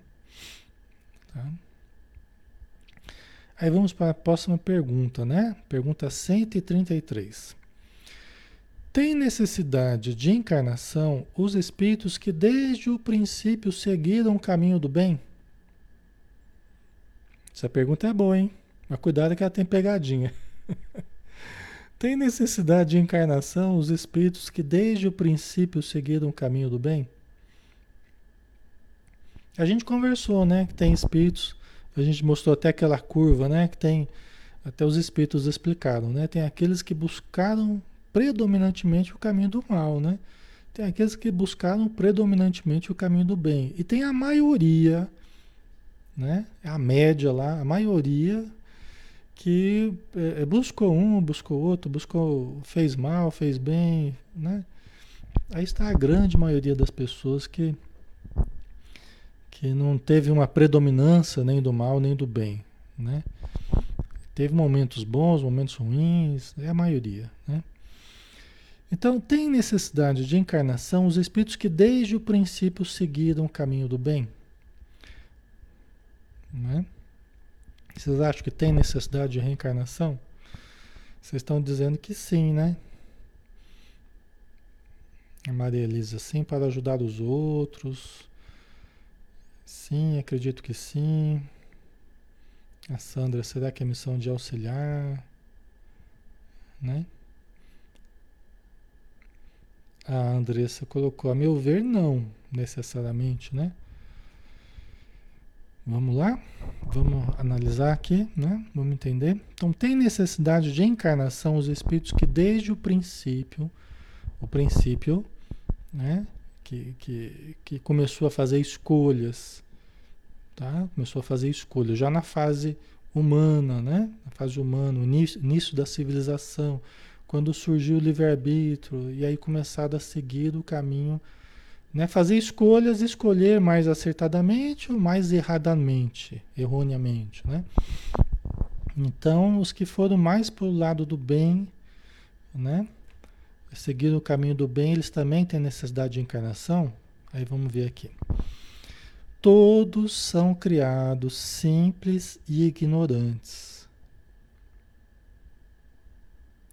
Speaker 1: Tá? Aí vamos para a próxima pergunta, né? Pergunta 133. Tem necessidade de encarnação os espíritos que desde o princípio seguiram o caminho do bem? Essa pergunta é boa, hein? Mas cuidado que ela tem pegadinha. tem necessidade de encarnação os espíritos que desde o princípio seguiram o caminho do bem? A gente conversou, né? Que tem espíritos, a gente mostrou até aquela curva, né? Que tem, até os espíritos explicaram, né? Tem aqueles que buscaram predominantemente o caminho do mal, né? Tem aqueles que buscaram predominantemente o caminho do bem. E tem a maioria, né? A média lá, a maioria que é, buscou um, buscou outro, buscou, fez mal, fez bem, né? Aí está a grande maioria das pessoas que que não teve uma predominância nem do mal nem do bem, né? Teve momentos bons, momentos ruins, é a maioria, né? Então, tem necessidade de encarnação os espíritos que desde o princípio seguiram o caminho do bem? Né? Vocês acham que tem necessidade de reencarnação? Vocês estão dizendo que sim, né? A Maria Elisa, sim, para ajudar os outros. Sim, acredito que sim. A Sandra, será que é missão de auxiliar? Né? A Andressa colocou, a meu ver, não, necessariamente, né? Vamos lá? Vamos analisar aqui, né? Vamos entender. Então, tem necessidade de encarnação os espíritos que desde o princípio, o princípio, né? Que, que, que começou a fazer escolhas, tá? Começou a fazer escolhas, já na fase humana, né? Na fase humana, início, início da civilização, quando surgiu o livre-arbítrio, e aí começado a seguir o caminho né? Fazer escolhas, escolher mais acertadamente ou mais erradamente, erroneamente. Né? Então, os que foram mais para o lado do bem, né? seguir o caminho do bem, eles também têm necessidade de encarnação? Aí vamos ver aqui. Todos são criados simples e ignorantes.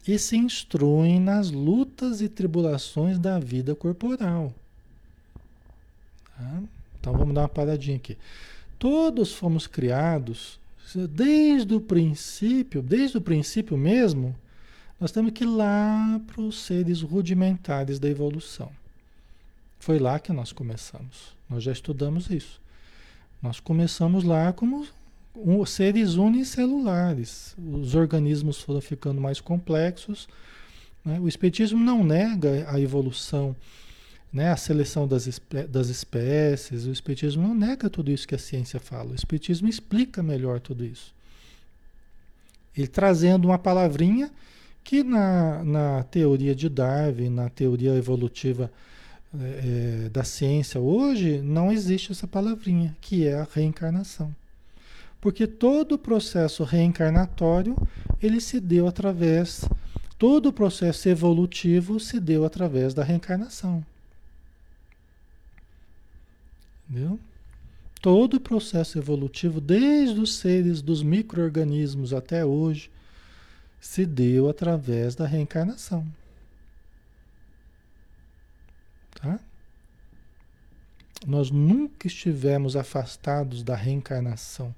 Speaker 1: E se instruem nas lutas e tribulações da vida corporal. Tá? Então vamos dar uma paradinha aqui. Todos fomos criados desde o princípio, desde o princípio mesmo, nós temos que ir lá para os seres rudimentares da evolução. Foi lá que nós começamos. Nós já estudamos isso. Nós começamos lá como seres unicelulares. Os organismos foram ficando mais complexos. Né? O Espiritismo não nega a evolução né, a seleção das, espé das espécies, o Espiritismo não nega tudo isso que a ciência fala. O Espiritismo explica melhor tudo isso. Ele trazendo uma palavrinha que na, na teoria de Darwin, na teoria evolutiva é, da ciência hoje, não existe essa palavrinha, que é a reencarnação. Porque todo o processo reencarnatório, ele se deu através, todo o processo evolutivo se deu através da reencarnação. Entendeu? Todo o processo evolutivo, desde os seres dos micro-organismos até hoje, se deu através da reencarnação. Tá? Nós nunca estivemos afastados da reencarnação.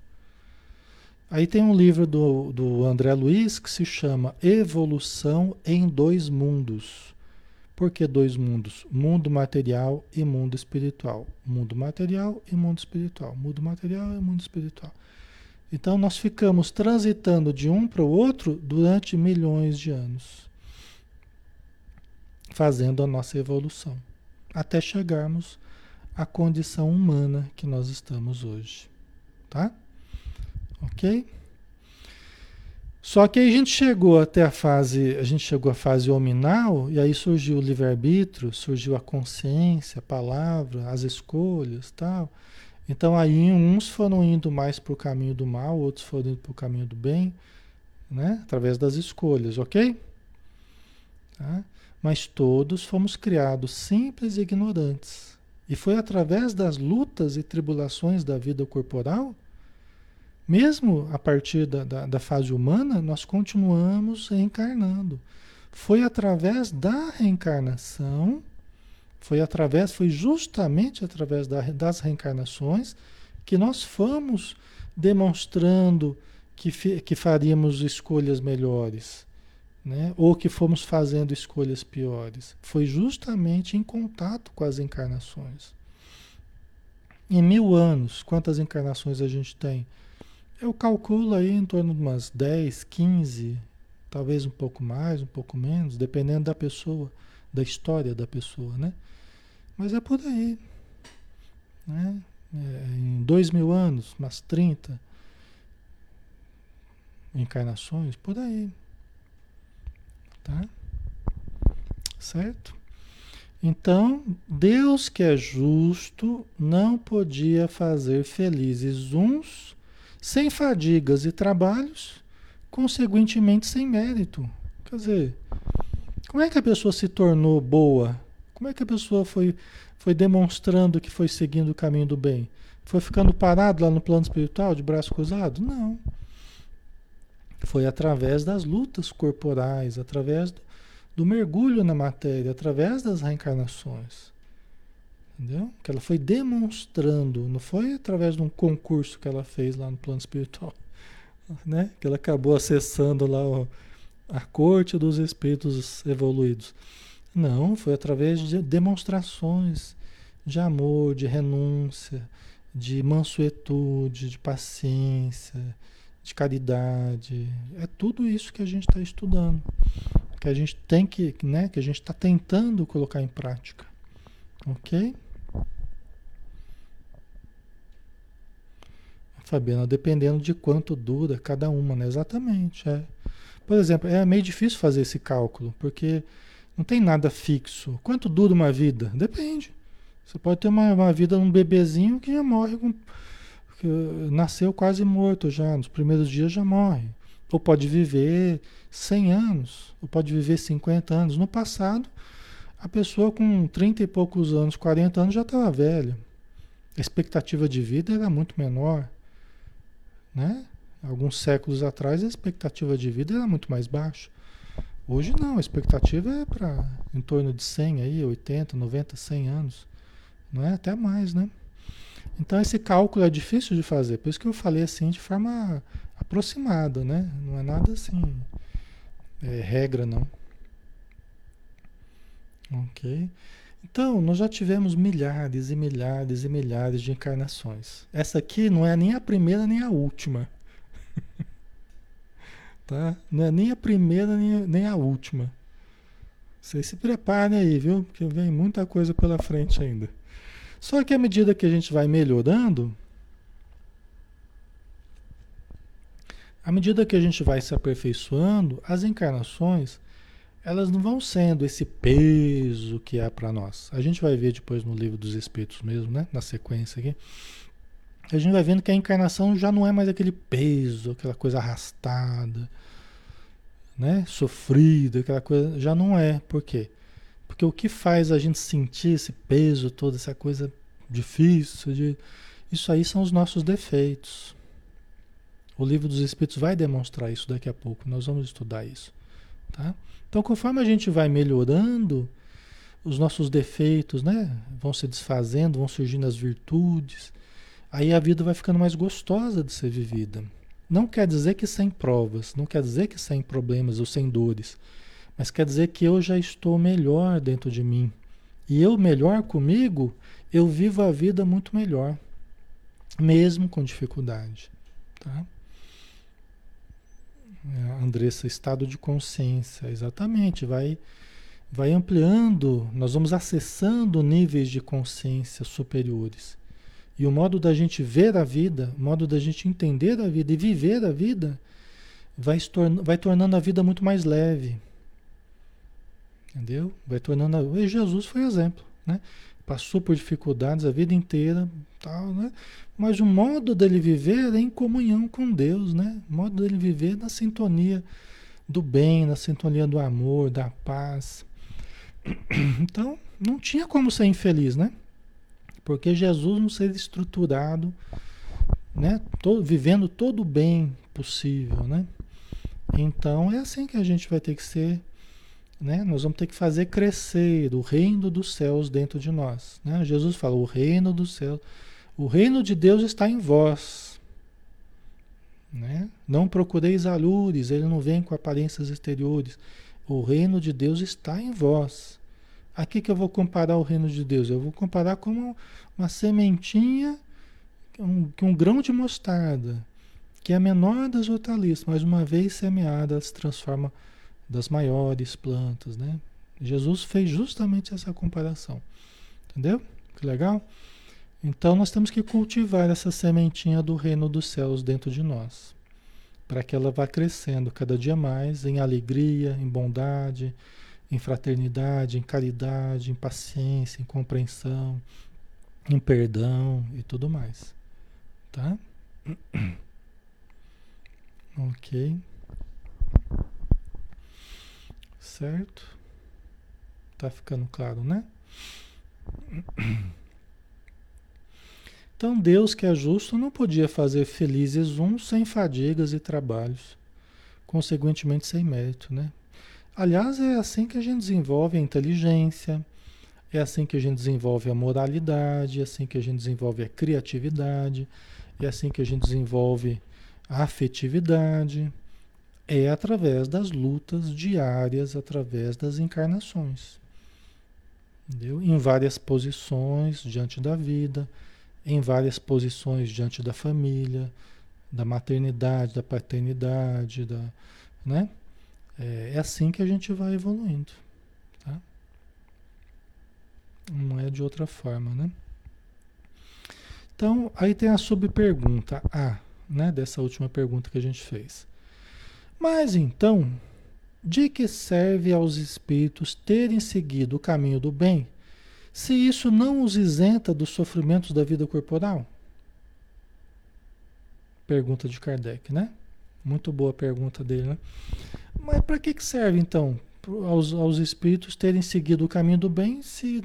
Speaker 1: Aí tem um livro do, do André Luiz que se chama Evolução em Dois Mundos. Por que dois mundos? Mundo material e mundo espiritual. Mundo material e mundo espiritual. Mundo material e mundo espiritual. Então nós ficamos transitando de um para o outro durante milhões de anos. fazendo a nossa evolução, até chegarmos à condição humana que nós estamos hoje, tá? Ok? Só que aí a gente chegou até a fase, a gente chegou à fase hominal, e aí surgiu o livre-arbítrio, surgiu a consciência, a palavra, as escolhas tal. Então aí uns foram indo mais para o caminho do mal, outros foram indo para o caminho do bem, né? através das escolhas, ok? Tá? Mas todos fomos criados simples e ignorantes. E foi através das lutas e tribulações da vida corporal mesmo a partir da, da, da fase humana, nós continuamos reencarnando. Foi através da reencarnação, foi através, foi justamente através da, das reencarnações que nós fomos demonstrando que, que faríamos escolhas melhores, né? ou que fomos fazendo escolhas piores. Foi justamente em contato com as encarnações. Em mil anos, quantas encarnações a gente tem? Eu calculo aí em torno de umas 10, 15, talvez um pouco mais, um pouco menos, dependendo da pessoa, da história da pessoa, né? Mas é por aí. Né? É, em dois mil anos, umas 30 encarnações, por aí. Tá? Certo? Então, Deus que é justo não podia fazer felizes uns sem fadigas e trabalhos, consequentemente sem mérito. Quer dizer, como é que a pessoa se tornou boa? Como é que a pessoa foi, foi demonstrando que foi seguindo o caminho do bem? Foi ficando parado lá no plano espiritual, de braço cruzado? Não. Foi através das lutas corporais, através do, do mergulho na matéria, através das reencarnações. Entendeu? Que ela foi demonstrando, não foi através de um concurso que ela fez lá no plano espiritual, né? Que ela acabou acessando lá o, a corte dos espíritos evoluídos. Não, foi através de demonstrações de amor, de renúncia, de mansuetude, de paciência, de caridade. É tudo isso que a gente está estudando, que a gente tem que, né? Que a gente está tentando colocar em prática, ok? Fabiana, dependendo de quanto dura cada uma, né? Exatamente. É. Por exemplo, é meio difícil fazer esse cálculo, porque não tem nada fixo. Quanto dura uma vida? Depende. Você pode ter uma, uma vida num bebezinho que já morre com. Que nasceu quase morto já, nos primeiros dias já morre. Ou pode viver 100 anos, ou pode viver 50 anos. No passado, a pessoa com 30 e poucos anos, 40 anos já estava velha. A expectativa de vida era muito menor. Né? Alguns séculos atrás a expectativa de vida era muito mais baixa. Hoje não, a expectativa é para em torno de 100 aí, 80, 90, 100 anos. Não é até mais, né? Então esse cálculo é difícil de fazer, por isso que eu falei assim de forma aproximada, né? Não é nada assim é, regra não. Ok? Então, nós já tivemos milhares e milhares e milhares de encarnações. Essa aqui não é nem a primeira nem a última. tá? Não é nem a primeira nem, nem a última. Vocês se preparem aí, viu? Porque vem muita coisa pela frente ainda. Só que à medida que a gente vai melhorando, à medida que a gente vai se aperfeiçoando, as encarnações elas não vão sendo esse peso que é para nós. A gente vai ver depois no livro dos Espíritos mesmo, né? Na sequência aqui. A gente vai vendo que a encarnação já não é mais aquele peso, aquela coisa arrastada, né? Sofrida, aquela coisa. Já não é. Por quê? Porque o que faz a gente sentir esse peso, toda essa coisa difícil, de... isso aí são os nossos defeitos. O livro dos Espíritos vai demonstrar isso daqui a pouco. Nós vamos estudar isso. Tá? Então, conforme a gente vai melhorando, os nossos defeitos né, vão se desfazendo, vão surgindo as virtudes, aí a vida vai ficando mais gostosa de ser vivida. Não quer dizer que sem provas, não quer dizer que sem problemas ou sem dores, mas quer dizer que eu já estou melhor dentro de mim. E eu melhor comigo, eu vivo a vida muito melhor, mesmo com dificuldade. Tá? É, Andressa, estado de consciência, exatamente, vai vai ampliando, nós vamos acessando níveis de consciência superiores. E o modo da gente ver a vida, o modo da gente entender a vida e viver a vida, vai, torna, vai tornando a vida muito mais leve. Entendeu? Vai tornando. A... E Jesus foi exemplo, né? Passou por dificuldades a vida inteira, tal, né? Mas o modo dele viver é em comunhão com Deus, né? O modo dele viver na sintonia do bem, na sintonia do amor, da paz. Então, não tinha como ser infeliz, né? Porque Jesus não ser estruturado, né? Vivendo todo o bem possível, né? Então é assim que a gente vai ter que ser, né? Nós vamos ter que fazer crescer o reino dos céus dentro de nós, né? Jesus falou: "O reino dos céus, o reino de Deus está em vós". Né? Não procureis alures, ele não vem com aparências exteriores. O reino de Deus está em vós. Aqui que eu vou comparar o reino de Deus, eu vou comparar como uma sementinha, um, um grão de mostarda, que é a menor das hortaliças, mas uma vez semeada, ela se transforma das maiores plantas, né? Jesus fez justamente essa comparação. Entendeu? Que legal? Então nós temos que cultivar essa sementinha do reino dos céus dentro de nós, para que ela vá crescendo cada dia mais em alegria, em bondade, em fraternidade, em caridade, em paciência, em compreensão, em perdão e tudo mais. Tá? Ok. Certo? Tá ficando claro, né? Então Deus, que é justo, não podia fazer felizes uns sem fadigas e trabalhos, consequentemente sem mérito, né? Aliás, é assim que a gente desenvolve a inteligência, é assim que a gente desenvolve a moralidade, é assim que a gente desenvolve a criatividade, é assim que a gente desenvolve a afetividade. É através das lutas diárias, através das encarnações. Entendeu? Em várias posições diante da vida, em várias posições diante da família, da maternidade, da paternidade, da, né? É, é assim que a gente vai evoluindo. Tá? Não é de outra forma, né? Então, aí tem a subpergunta A, né, dessa última pergunta que a gente fez. Mas então, de que serve aos espíritos terem seguido o caminho do bem, se isso não os isenta dos sofrimentos da vida corporal? Pergunta de Kardec, né? Muito boa pergunta dele, né? Mas para que, que serve então aos, aos espíritos terem seguido o caminho do bem se,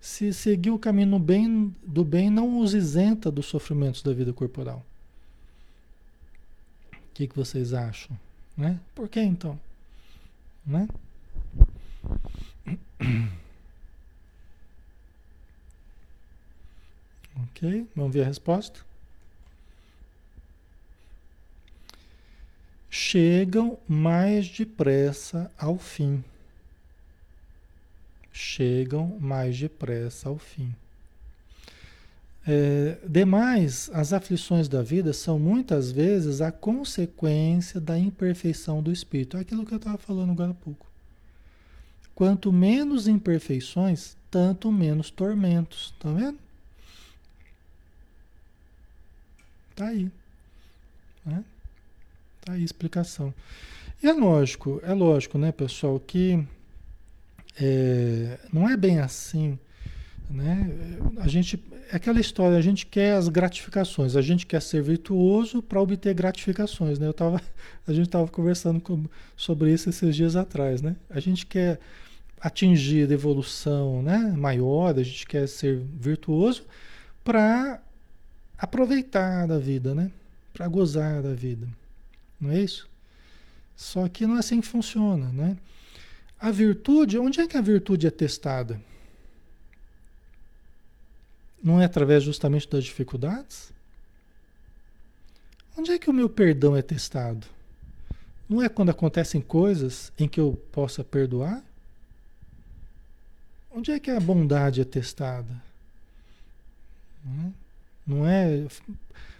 Speaker 1: se seguir o caminho do bem, do bem não os isenta dos sofrimentos da vida corporal? O que, que vocês acham? Né? Por que então? Né? Ok, vamos ver a resposta. chegam mais depressa ao fim. Chegam mais depressa ao fim. É, demais, as aflições da vida são muitas vezes a consequência da imperfeição do espírito. É aquilo que eu estava falando agora há pouco. Quanto menos imperfeições, tanto menos tormentos. Tá vendo? Tá aí. Né? Tá aí a explicação. E é lógico, é lógico, né, pessoal, que é, não é bem assim, né? A gente, aquela história, a gente quer as gratificações, a gente quer ser virtuoso para obter gratificações, né? Eu tava, a gente estava conversando com, sobre isso esses dias atrás, né? A gente quer atingir evolução, né, maior, a gente quer ser virtuoso para aproveitar da vida, né? Para gozar da vida. Não é isso? Só que não é assim que funciona, né? A virtude, onde é que a virtude é testada? Não é através justamente das dificuldades? Onde é que o meu perdão é testado? Não é quando acontecem coisas em que eu possa perdoar? Onde é que a bondade é testada? Não é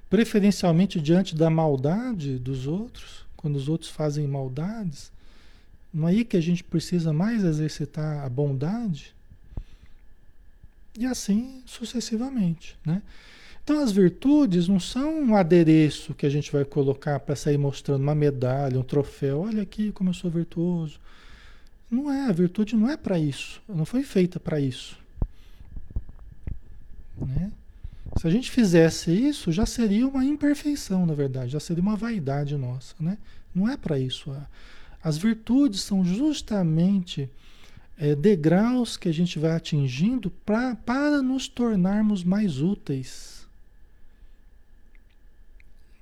Speaker 1: preferencialmente diante da maldade dos outros, quando os outros fazem maldades, Não é aí que a gente precisa mais exercitar a bondade? E assim sucessivamente, né? Então as virtudes não são um adereço que a gente vai colocar para sair mostrando uma medalha, um troféu. Olha aqui como eu sou virtuoso. Não é, a virtude não é para isso. Não foi feita para isso. Né? Se a gente fizesse isso, já seria uma imperfeição, na verdade, já seria uma vaidade nossa, né? Não é para isso. As virtudes são justamente é, degraus que a gente vai atingindo pra, para nos tornarmos mais úteis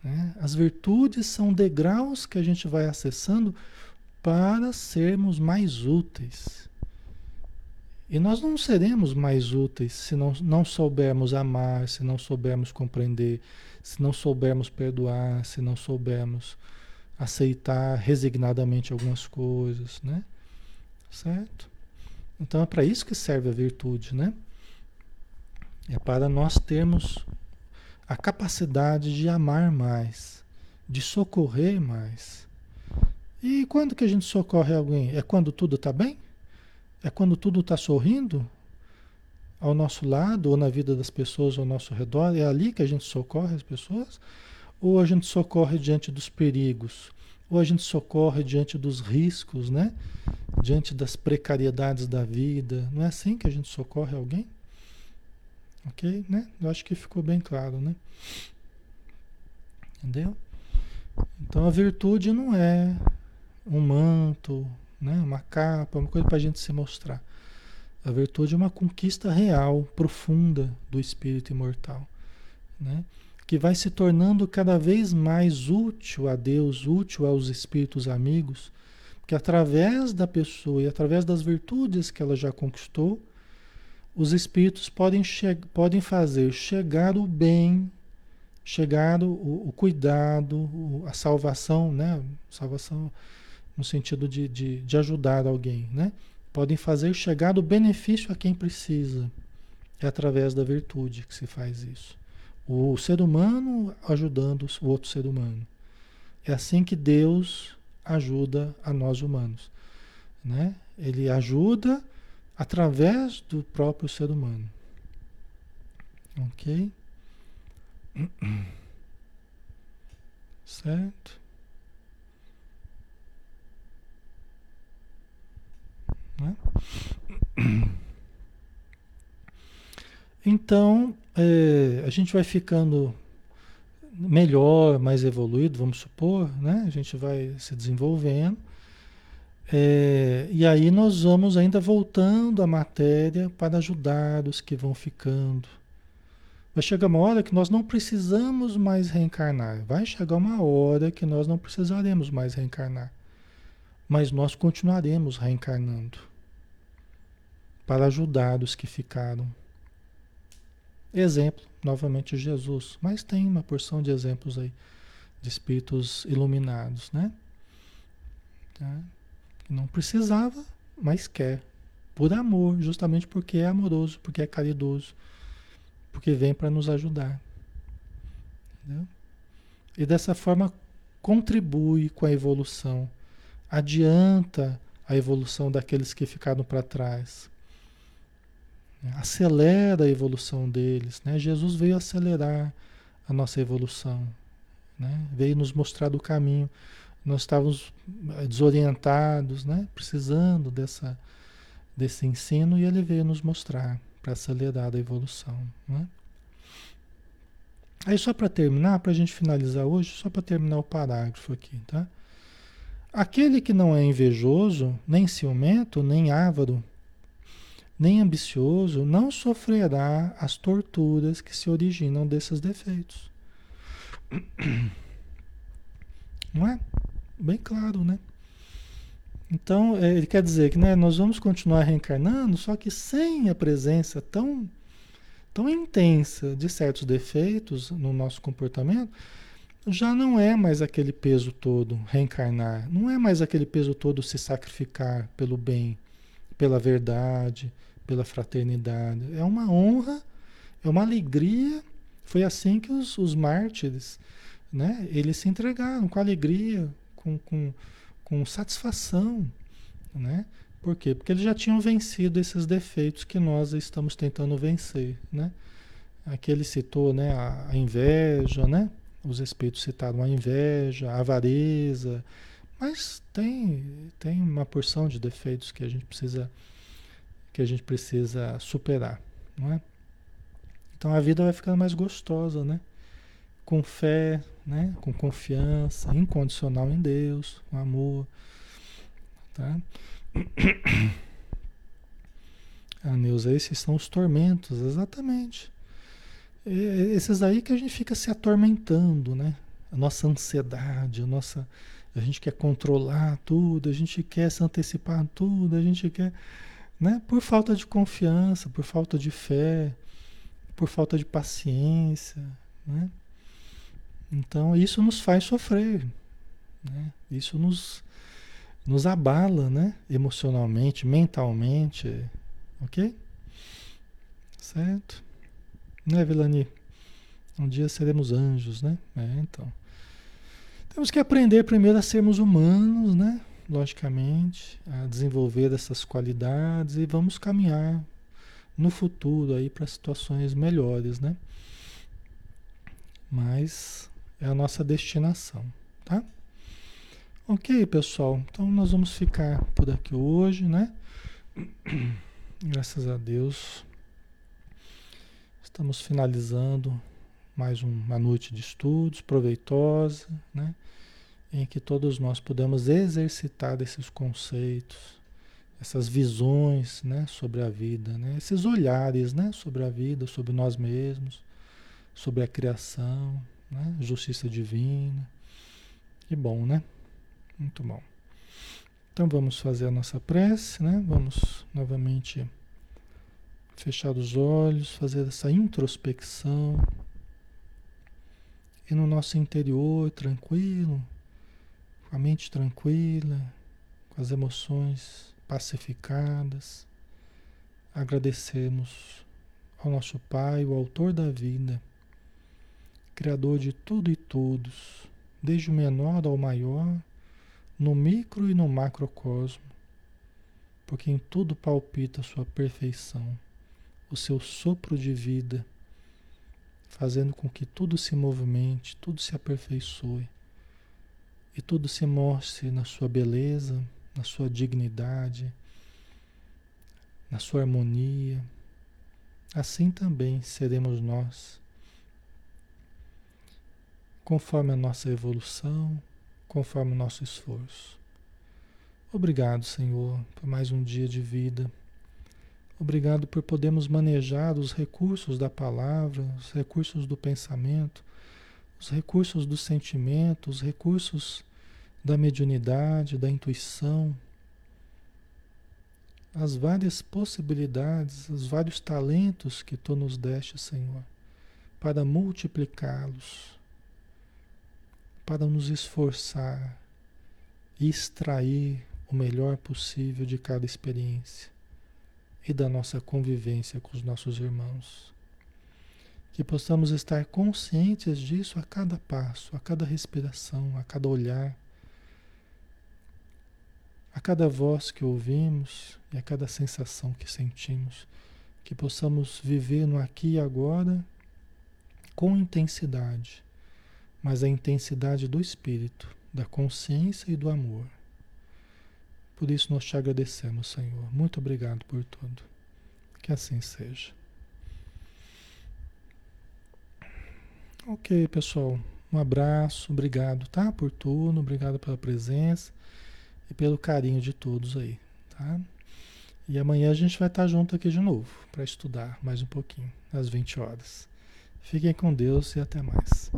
Speaker 1: né? As virtudes são degraus que a gente vai acessando para sermos mais úteis. E nós não seremos mais úteis se não, não soubermos amar, se não soubermos compreender, se não soubermos perdoar, se não soubermos aceitar resignadamente algumas coisas, né? Certo? Então é para isso que serve a virtude, né? É para nós termos a capacidade de amar mais, de socorrer mais. E quando que a gente socorre alguém? É quando tudo está bem? É quando tudo está sorrindo ao nosso lado ou na vida das pessoas ao nosso redor? É ali que a gente socorre as pessoas? Ou a gente socorre diante dos perigos? Ou a gente socorre diante dos riscos, né? Diante das precariedades da vida? Não é assim que a gente socorre alguém? Ok? Né? Eu acho que ficou bem claro, né? Entendeu? Então a virtude não é um manto, né? uma capa, uma coisa para a gente se mostrar. A virtude é uma conquista real, profunda do espírito imortal, né? Que vai se tornando cada vez mais útil a Deus, útil aos espíritos amigos, que através da pessoa e através das virtudes que ela já conquistou, os espíritos podem, podem fazer chegar o bem, chegar o, o cuidado, o, a salvação, né? Salvação no sentido de, de, de ajudar alguém, né? Podem fazer chegar o benefício a quem precisa. É através da virtude que se faz isso. O ser humano ajudando o outro ser humano. É assim que Deus ajuda a nós humanos. Né? Ele ajuda através do próprio ser humano. Ok? Certo? Né? Então, é, a gente vai ficando melhor, mais evoluído, vamos supor, né? A gente vai se desenvolvendo é, e aí nós vamos ainda voltando a matéria para ajudar os que vão ficando. Vai chegar uma hora que nós não precisamos mais reencarnar. Vai chegar uma hora que nós não precisaremos mais reencarnar. Mas nós continuaremos reencarnando para ajudar os que ficaram. Exemplo, novamente Jesus. Mas tem uma porção de exemplos aí de espíritos iluminados, né? Tá? Não precisava, mas quer. Por amor, justamente porque é amoroso, porque é caridoso, porque vem para nos ajudar. Entendeu? E dessa forma contribui com a evolução, adianta a evolução daqueles que ficaram para trás, acelera a evolução deles. Né? Jesus veio acelerar a nossa evolução, né? veio nos mostrar o caminho nós estávamos eh, desorientados, né? precisando dessa, desse ensino e ele veio nos mostrar para acelerar a evolução. Né? Aí só para terminar, para a gente finalizar hoje, só para terminar o parágrafo aqui, tá? Aquele que não é invejoso, nem ciumento, nem ávaro, nem ambicioso, não sofrerá as torturas que se originam desses defeitos. Não é? Bem claro, né? Então, é, ele quer dizer que né, nós vamos continuar reencarnando, só que sem a presença tão, tão intensa de certos defeitos no nosso comportamento, já não é mais aquele peso todo reencarnar, não é mais aquele peso todo se sacrificar pelo bem, pela verdade, pela fraternidade. É uma honra, é uma alegria. Foi assim que os, os mártires, né, eles se entregaram com alegria, com, com, com satisfação. né? Por quê? Porque eles já tinham vencido esses defeitos que nós estamos tentando vencer, né? Aqui ele citou, né, a, inveja, né? Os espíritos citaram a inveja, a avareza, mas tem tem uma porção de defeitos que a gente precisa que a gente precisa superar, não é? Então a vida vai ficando mais gostosa, né? Com fé, né? Com confiança incondicional em Deus, com amor, tá? A Neuza, esses são os tormentos, exatamente. Esses aí que a gente fica se atormentando, né? A nossa ansiedade, a nossa. A gente quer controlar tudo, a gente quer se antecipar tudo, a gente quer. Né? Por falta de confiança, por falta de fé, por falta de paciência, né? Então isso nos faz sofrer, né? Isso nos, nos abala, né? Emocionalmente, mentalmente, ok? Certo? Né, Vilani? Um dia seremos anjos, né? É, então. Temos que aprender primeiro a sermos humanos, né? Logicamente, a desenvolver essas qualidades e vamos caminhar no futuro aí para situações melhores, né? Mas é a nossa destinação, tá? Ok, pessoal. Então nós vamos ficar por aqui hoje, né? Graças a Deus. Estamos finalizando mais uma noite de estudos proveitosa, né? Em que todos nós podemos exercitar esses conceitos, essas visões, né, sobre a vida, né? Esses olhares, né, sobre a vida, sobre nós mesmos, sobre a criação, né? Justiça divina. Que bom, né? Muito bom. Então vamos fazer a nossa prece, né? Vamos novamente fechar os olhos, fazer essa introspecção. E no nosso interior, tranquilo, com a mente tranquila, com as emoções pacificadas, agradecemos ao nosso Pai, o Autor da vida, Criador de tudo e todos, desde o menor ao maior no micro e no macrocosmo, porque em tudo palpita a sua perfeição, o seu sopro de vida, fazendo com que tudo se movimente, tudo se aperfeiçoe e tudo se mostre na sua beleza, na sua dignidade, na sua harmonia. Assim também seremos nós, conforme a nossa evolução, conforme o nosso esforço. Obrigado, Senhor, por mais um dia de vida. Obrigado por podermos manejar os recursos da palavra, os recursos do pensamento, os recursos do sentimento, os recursos da mediunidade, da intuição, as várias possibilidades, os vários talentos que tu nos deste, Senhor, para multiplicá-los para nos esforçar e extrair o melhor possível de cada experiência e da nossa convivência com os nossos irmãos. Que possamos estar conscientes disso a cada passo, a cada respiração, a cada olhar, a cada voz que ouvimos e a cada sensação que sentimos. Que possamos viver no aqui e agora com intensidade mas a intensidade do espírito, da consciência e do amor. Por isso nós te agradecemos, Senhor. Muito obrigado por tudo. Que assim seja. Ok, pessoal. Um abraço, obrigado, tá? Por tudo, obrigado pela presença e pelo carinho de todos aí, tá? E amanhã a gente vai estar junto aqui de novo para estudar mais um pouquinho, às 20 horas. Fiquem com Deus e até mais.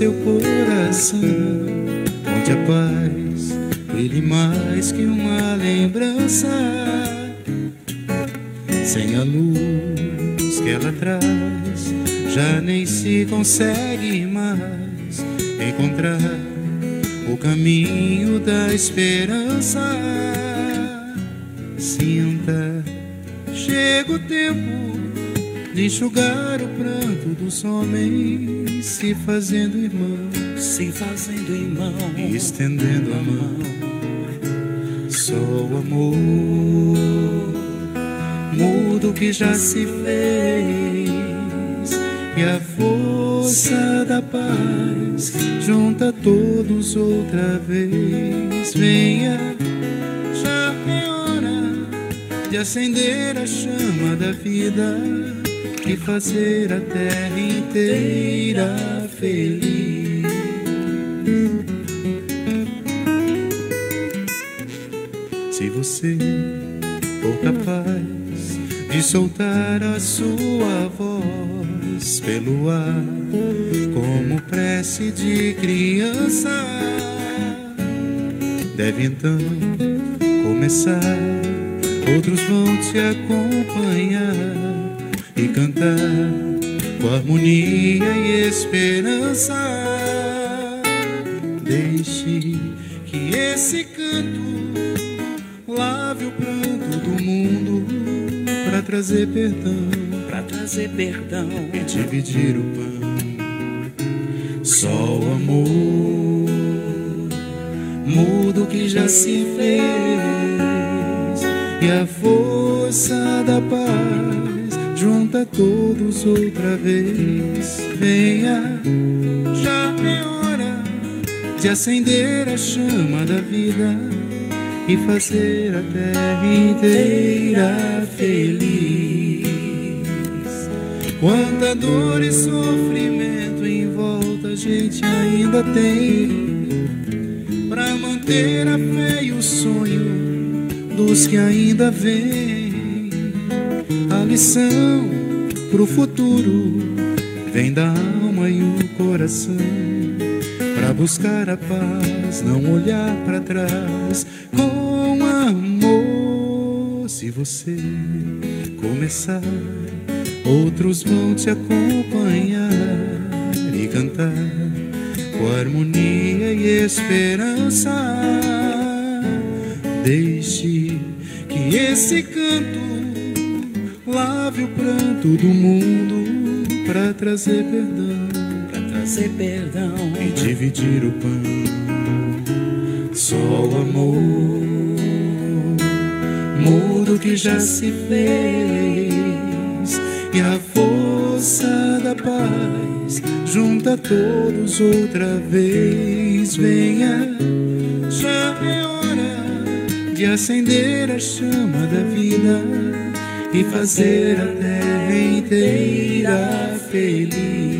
Speaker 2: Seu coração onde a paz brilhe mais que uma lembrança sem a luz que ela traz já nem se consegue mais encontrar o caminho da esperança. Sinta, chega o tempo de enxugar o pranto dos homens, se fazendo irmão,
Speaker 3: se fazendo irmão,
Speaker 2: e estendendo a mão. Só o amor muda o que já se fez e a força da paz junta todos outra vez. Venha, já é hora de acender a chama da vida e fazer a terra inteira feliz. Se você for capaz de soltar a sua voz pelo ar, como prece de criança, deve então começar. Outros vão te acompanhar e cantar com harmonia e esperança. Deixe que esse canto lave o pranto do mundo para trazer perdão,
Speaker 3: para trazer perdão
Speaker 2: e dividir o pão. Só o amor muda o que já se fez e a força da paz junta todos outra vez. Venha, já é hora de acender a chama da vida e fazer a terra inteira feliz. Quanta dor e sofrimento em volta a gente ainda tem para manter a fé e o sonho dos que ainda vêm a lição pro futuro vem da alma e o coração. Pra buscar a paz, não olhar para trás com amor. Se você começar, outros vão te acompanhar e cantar com harmonia e esperança. Deixe que esse canto Lave o pranto do mundo para trazer perdão,
Speaker 3: para trazer perdão
Speaker 2: e dividir o pão. Só o amor muda o que já se fez e a força da paz junta todos outra vez. Venha, já é hora de acender a chama da vida e fazer a terra inteira feliz.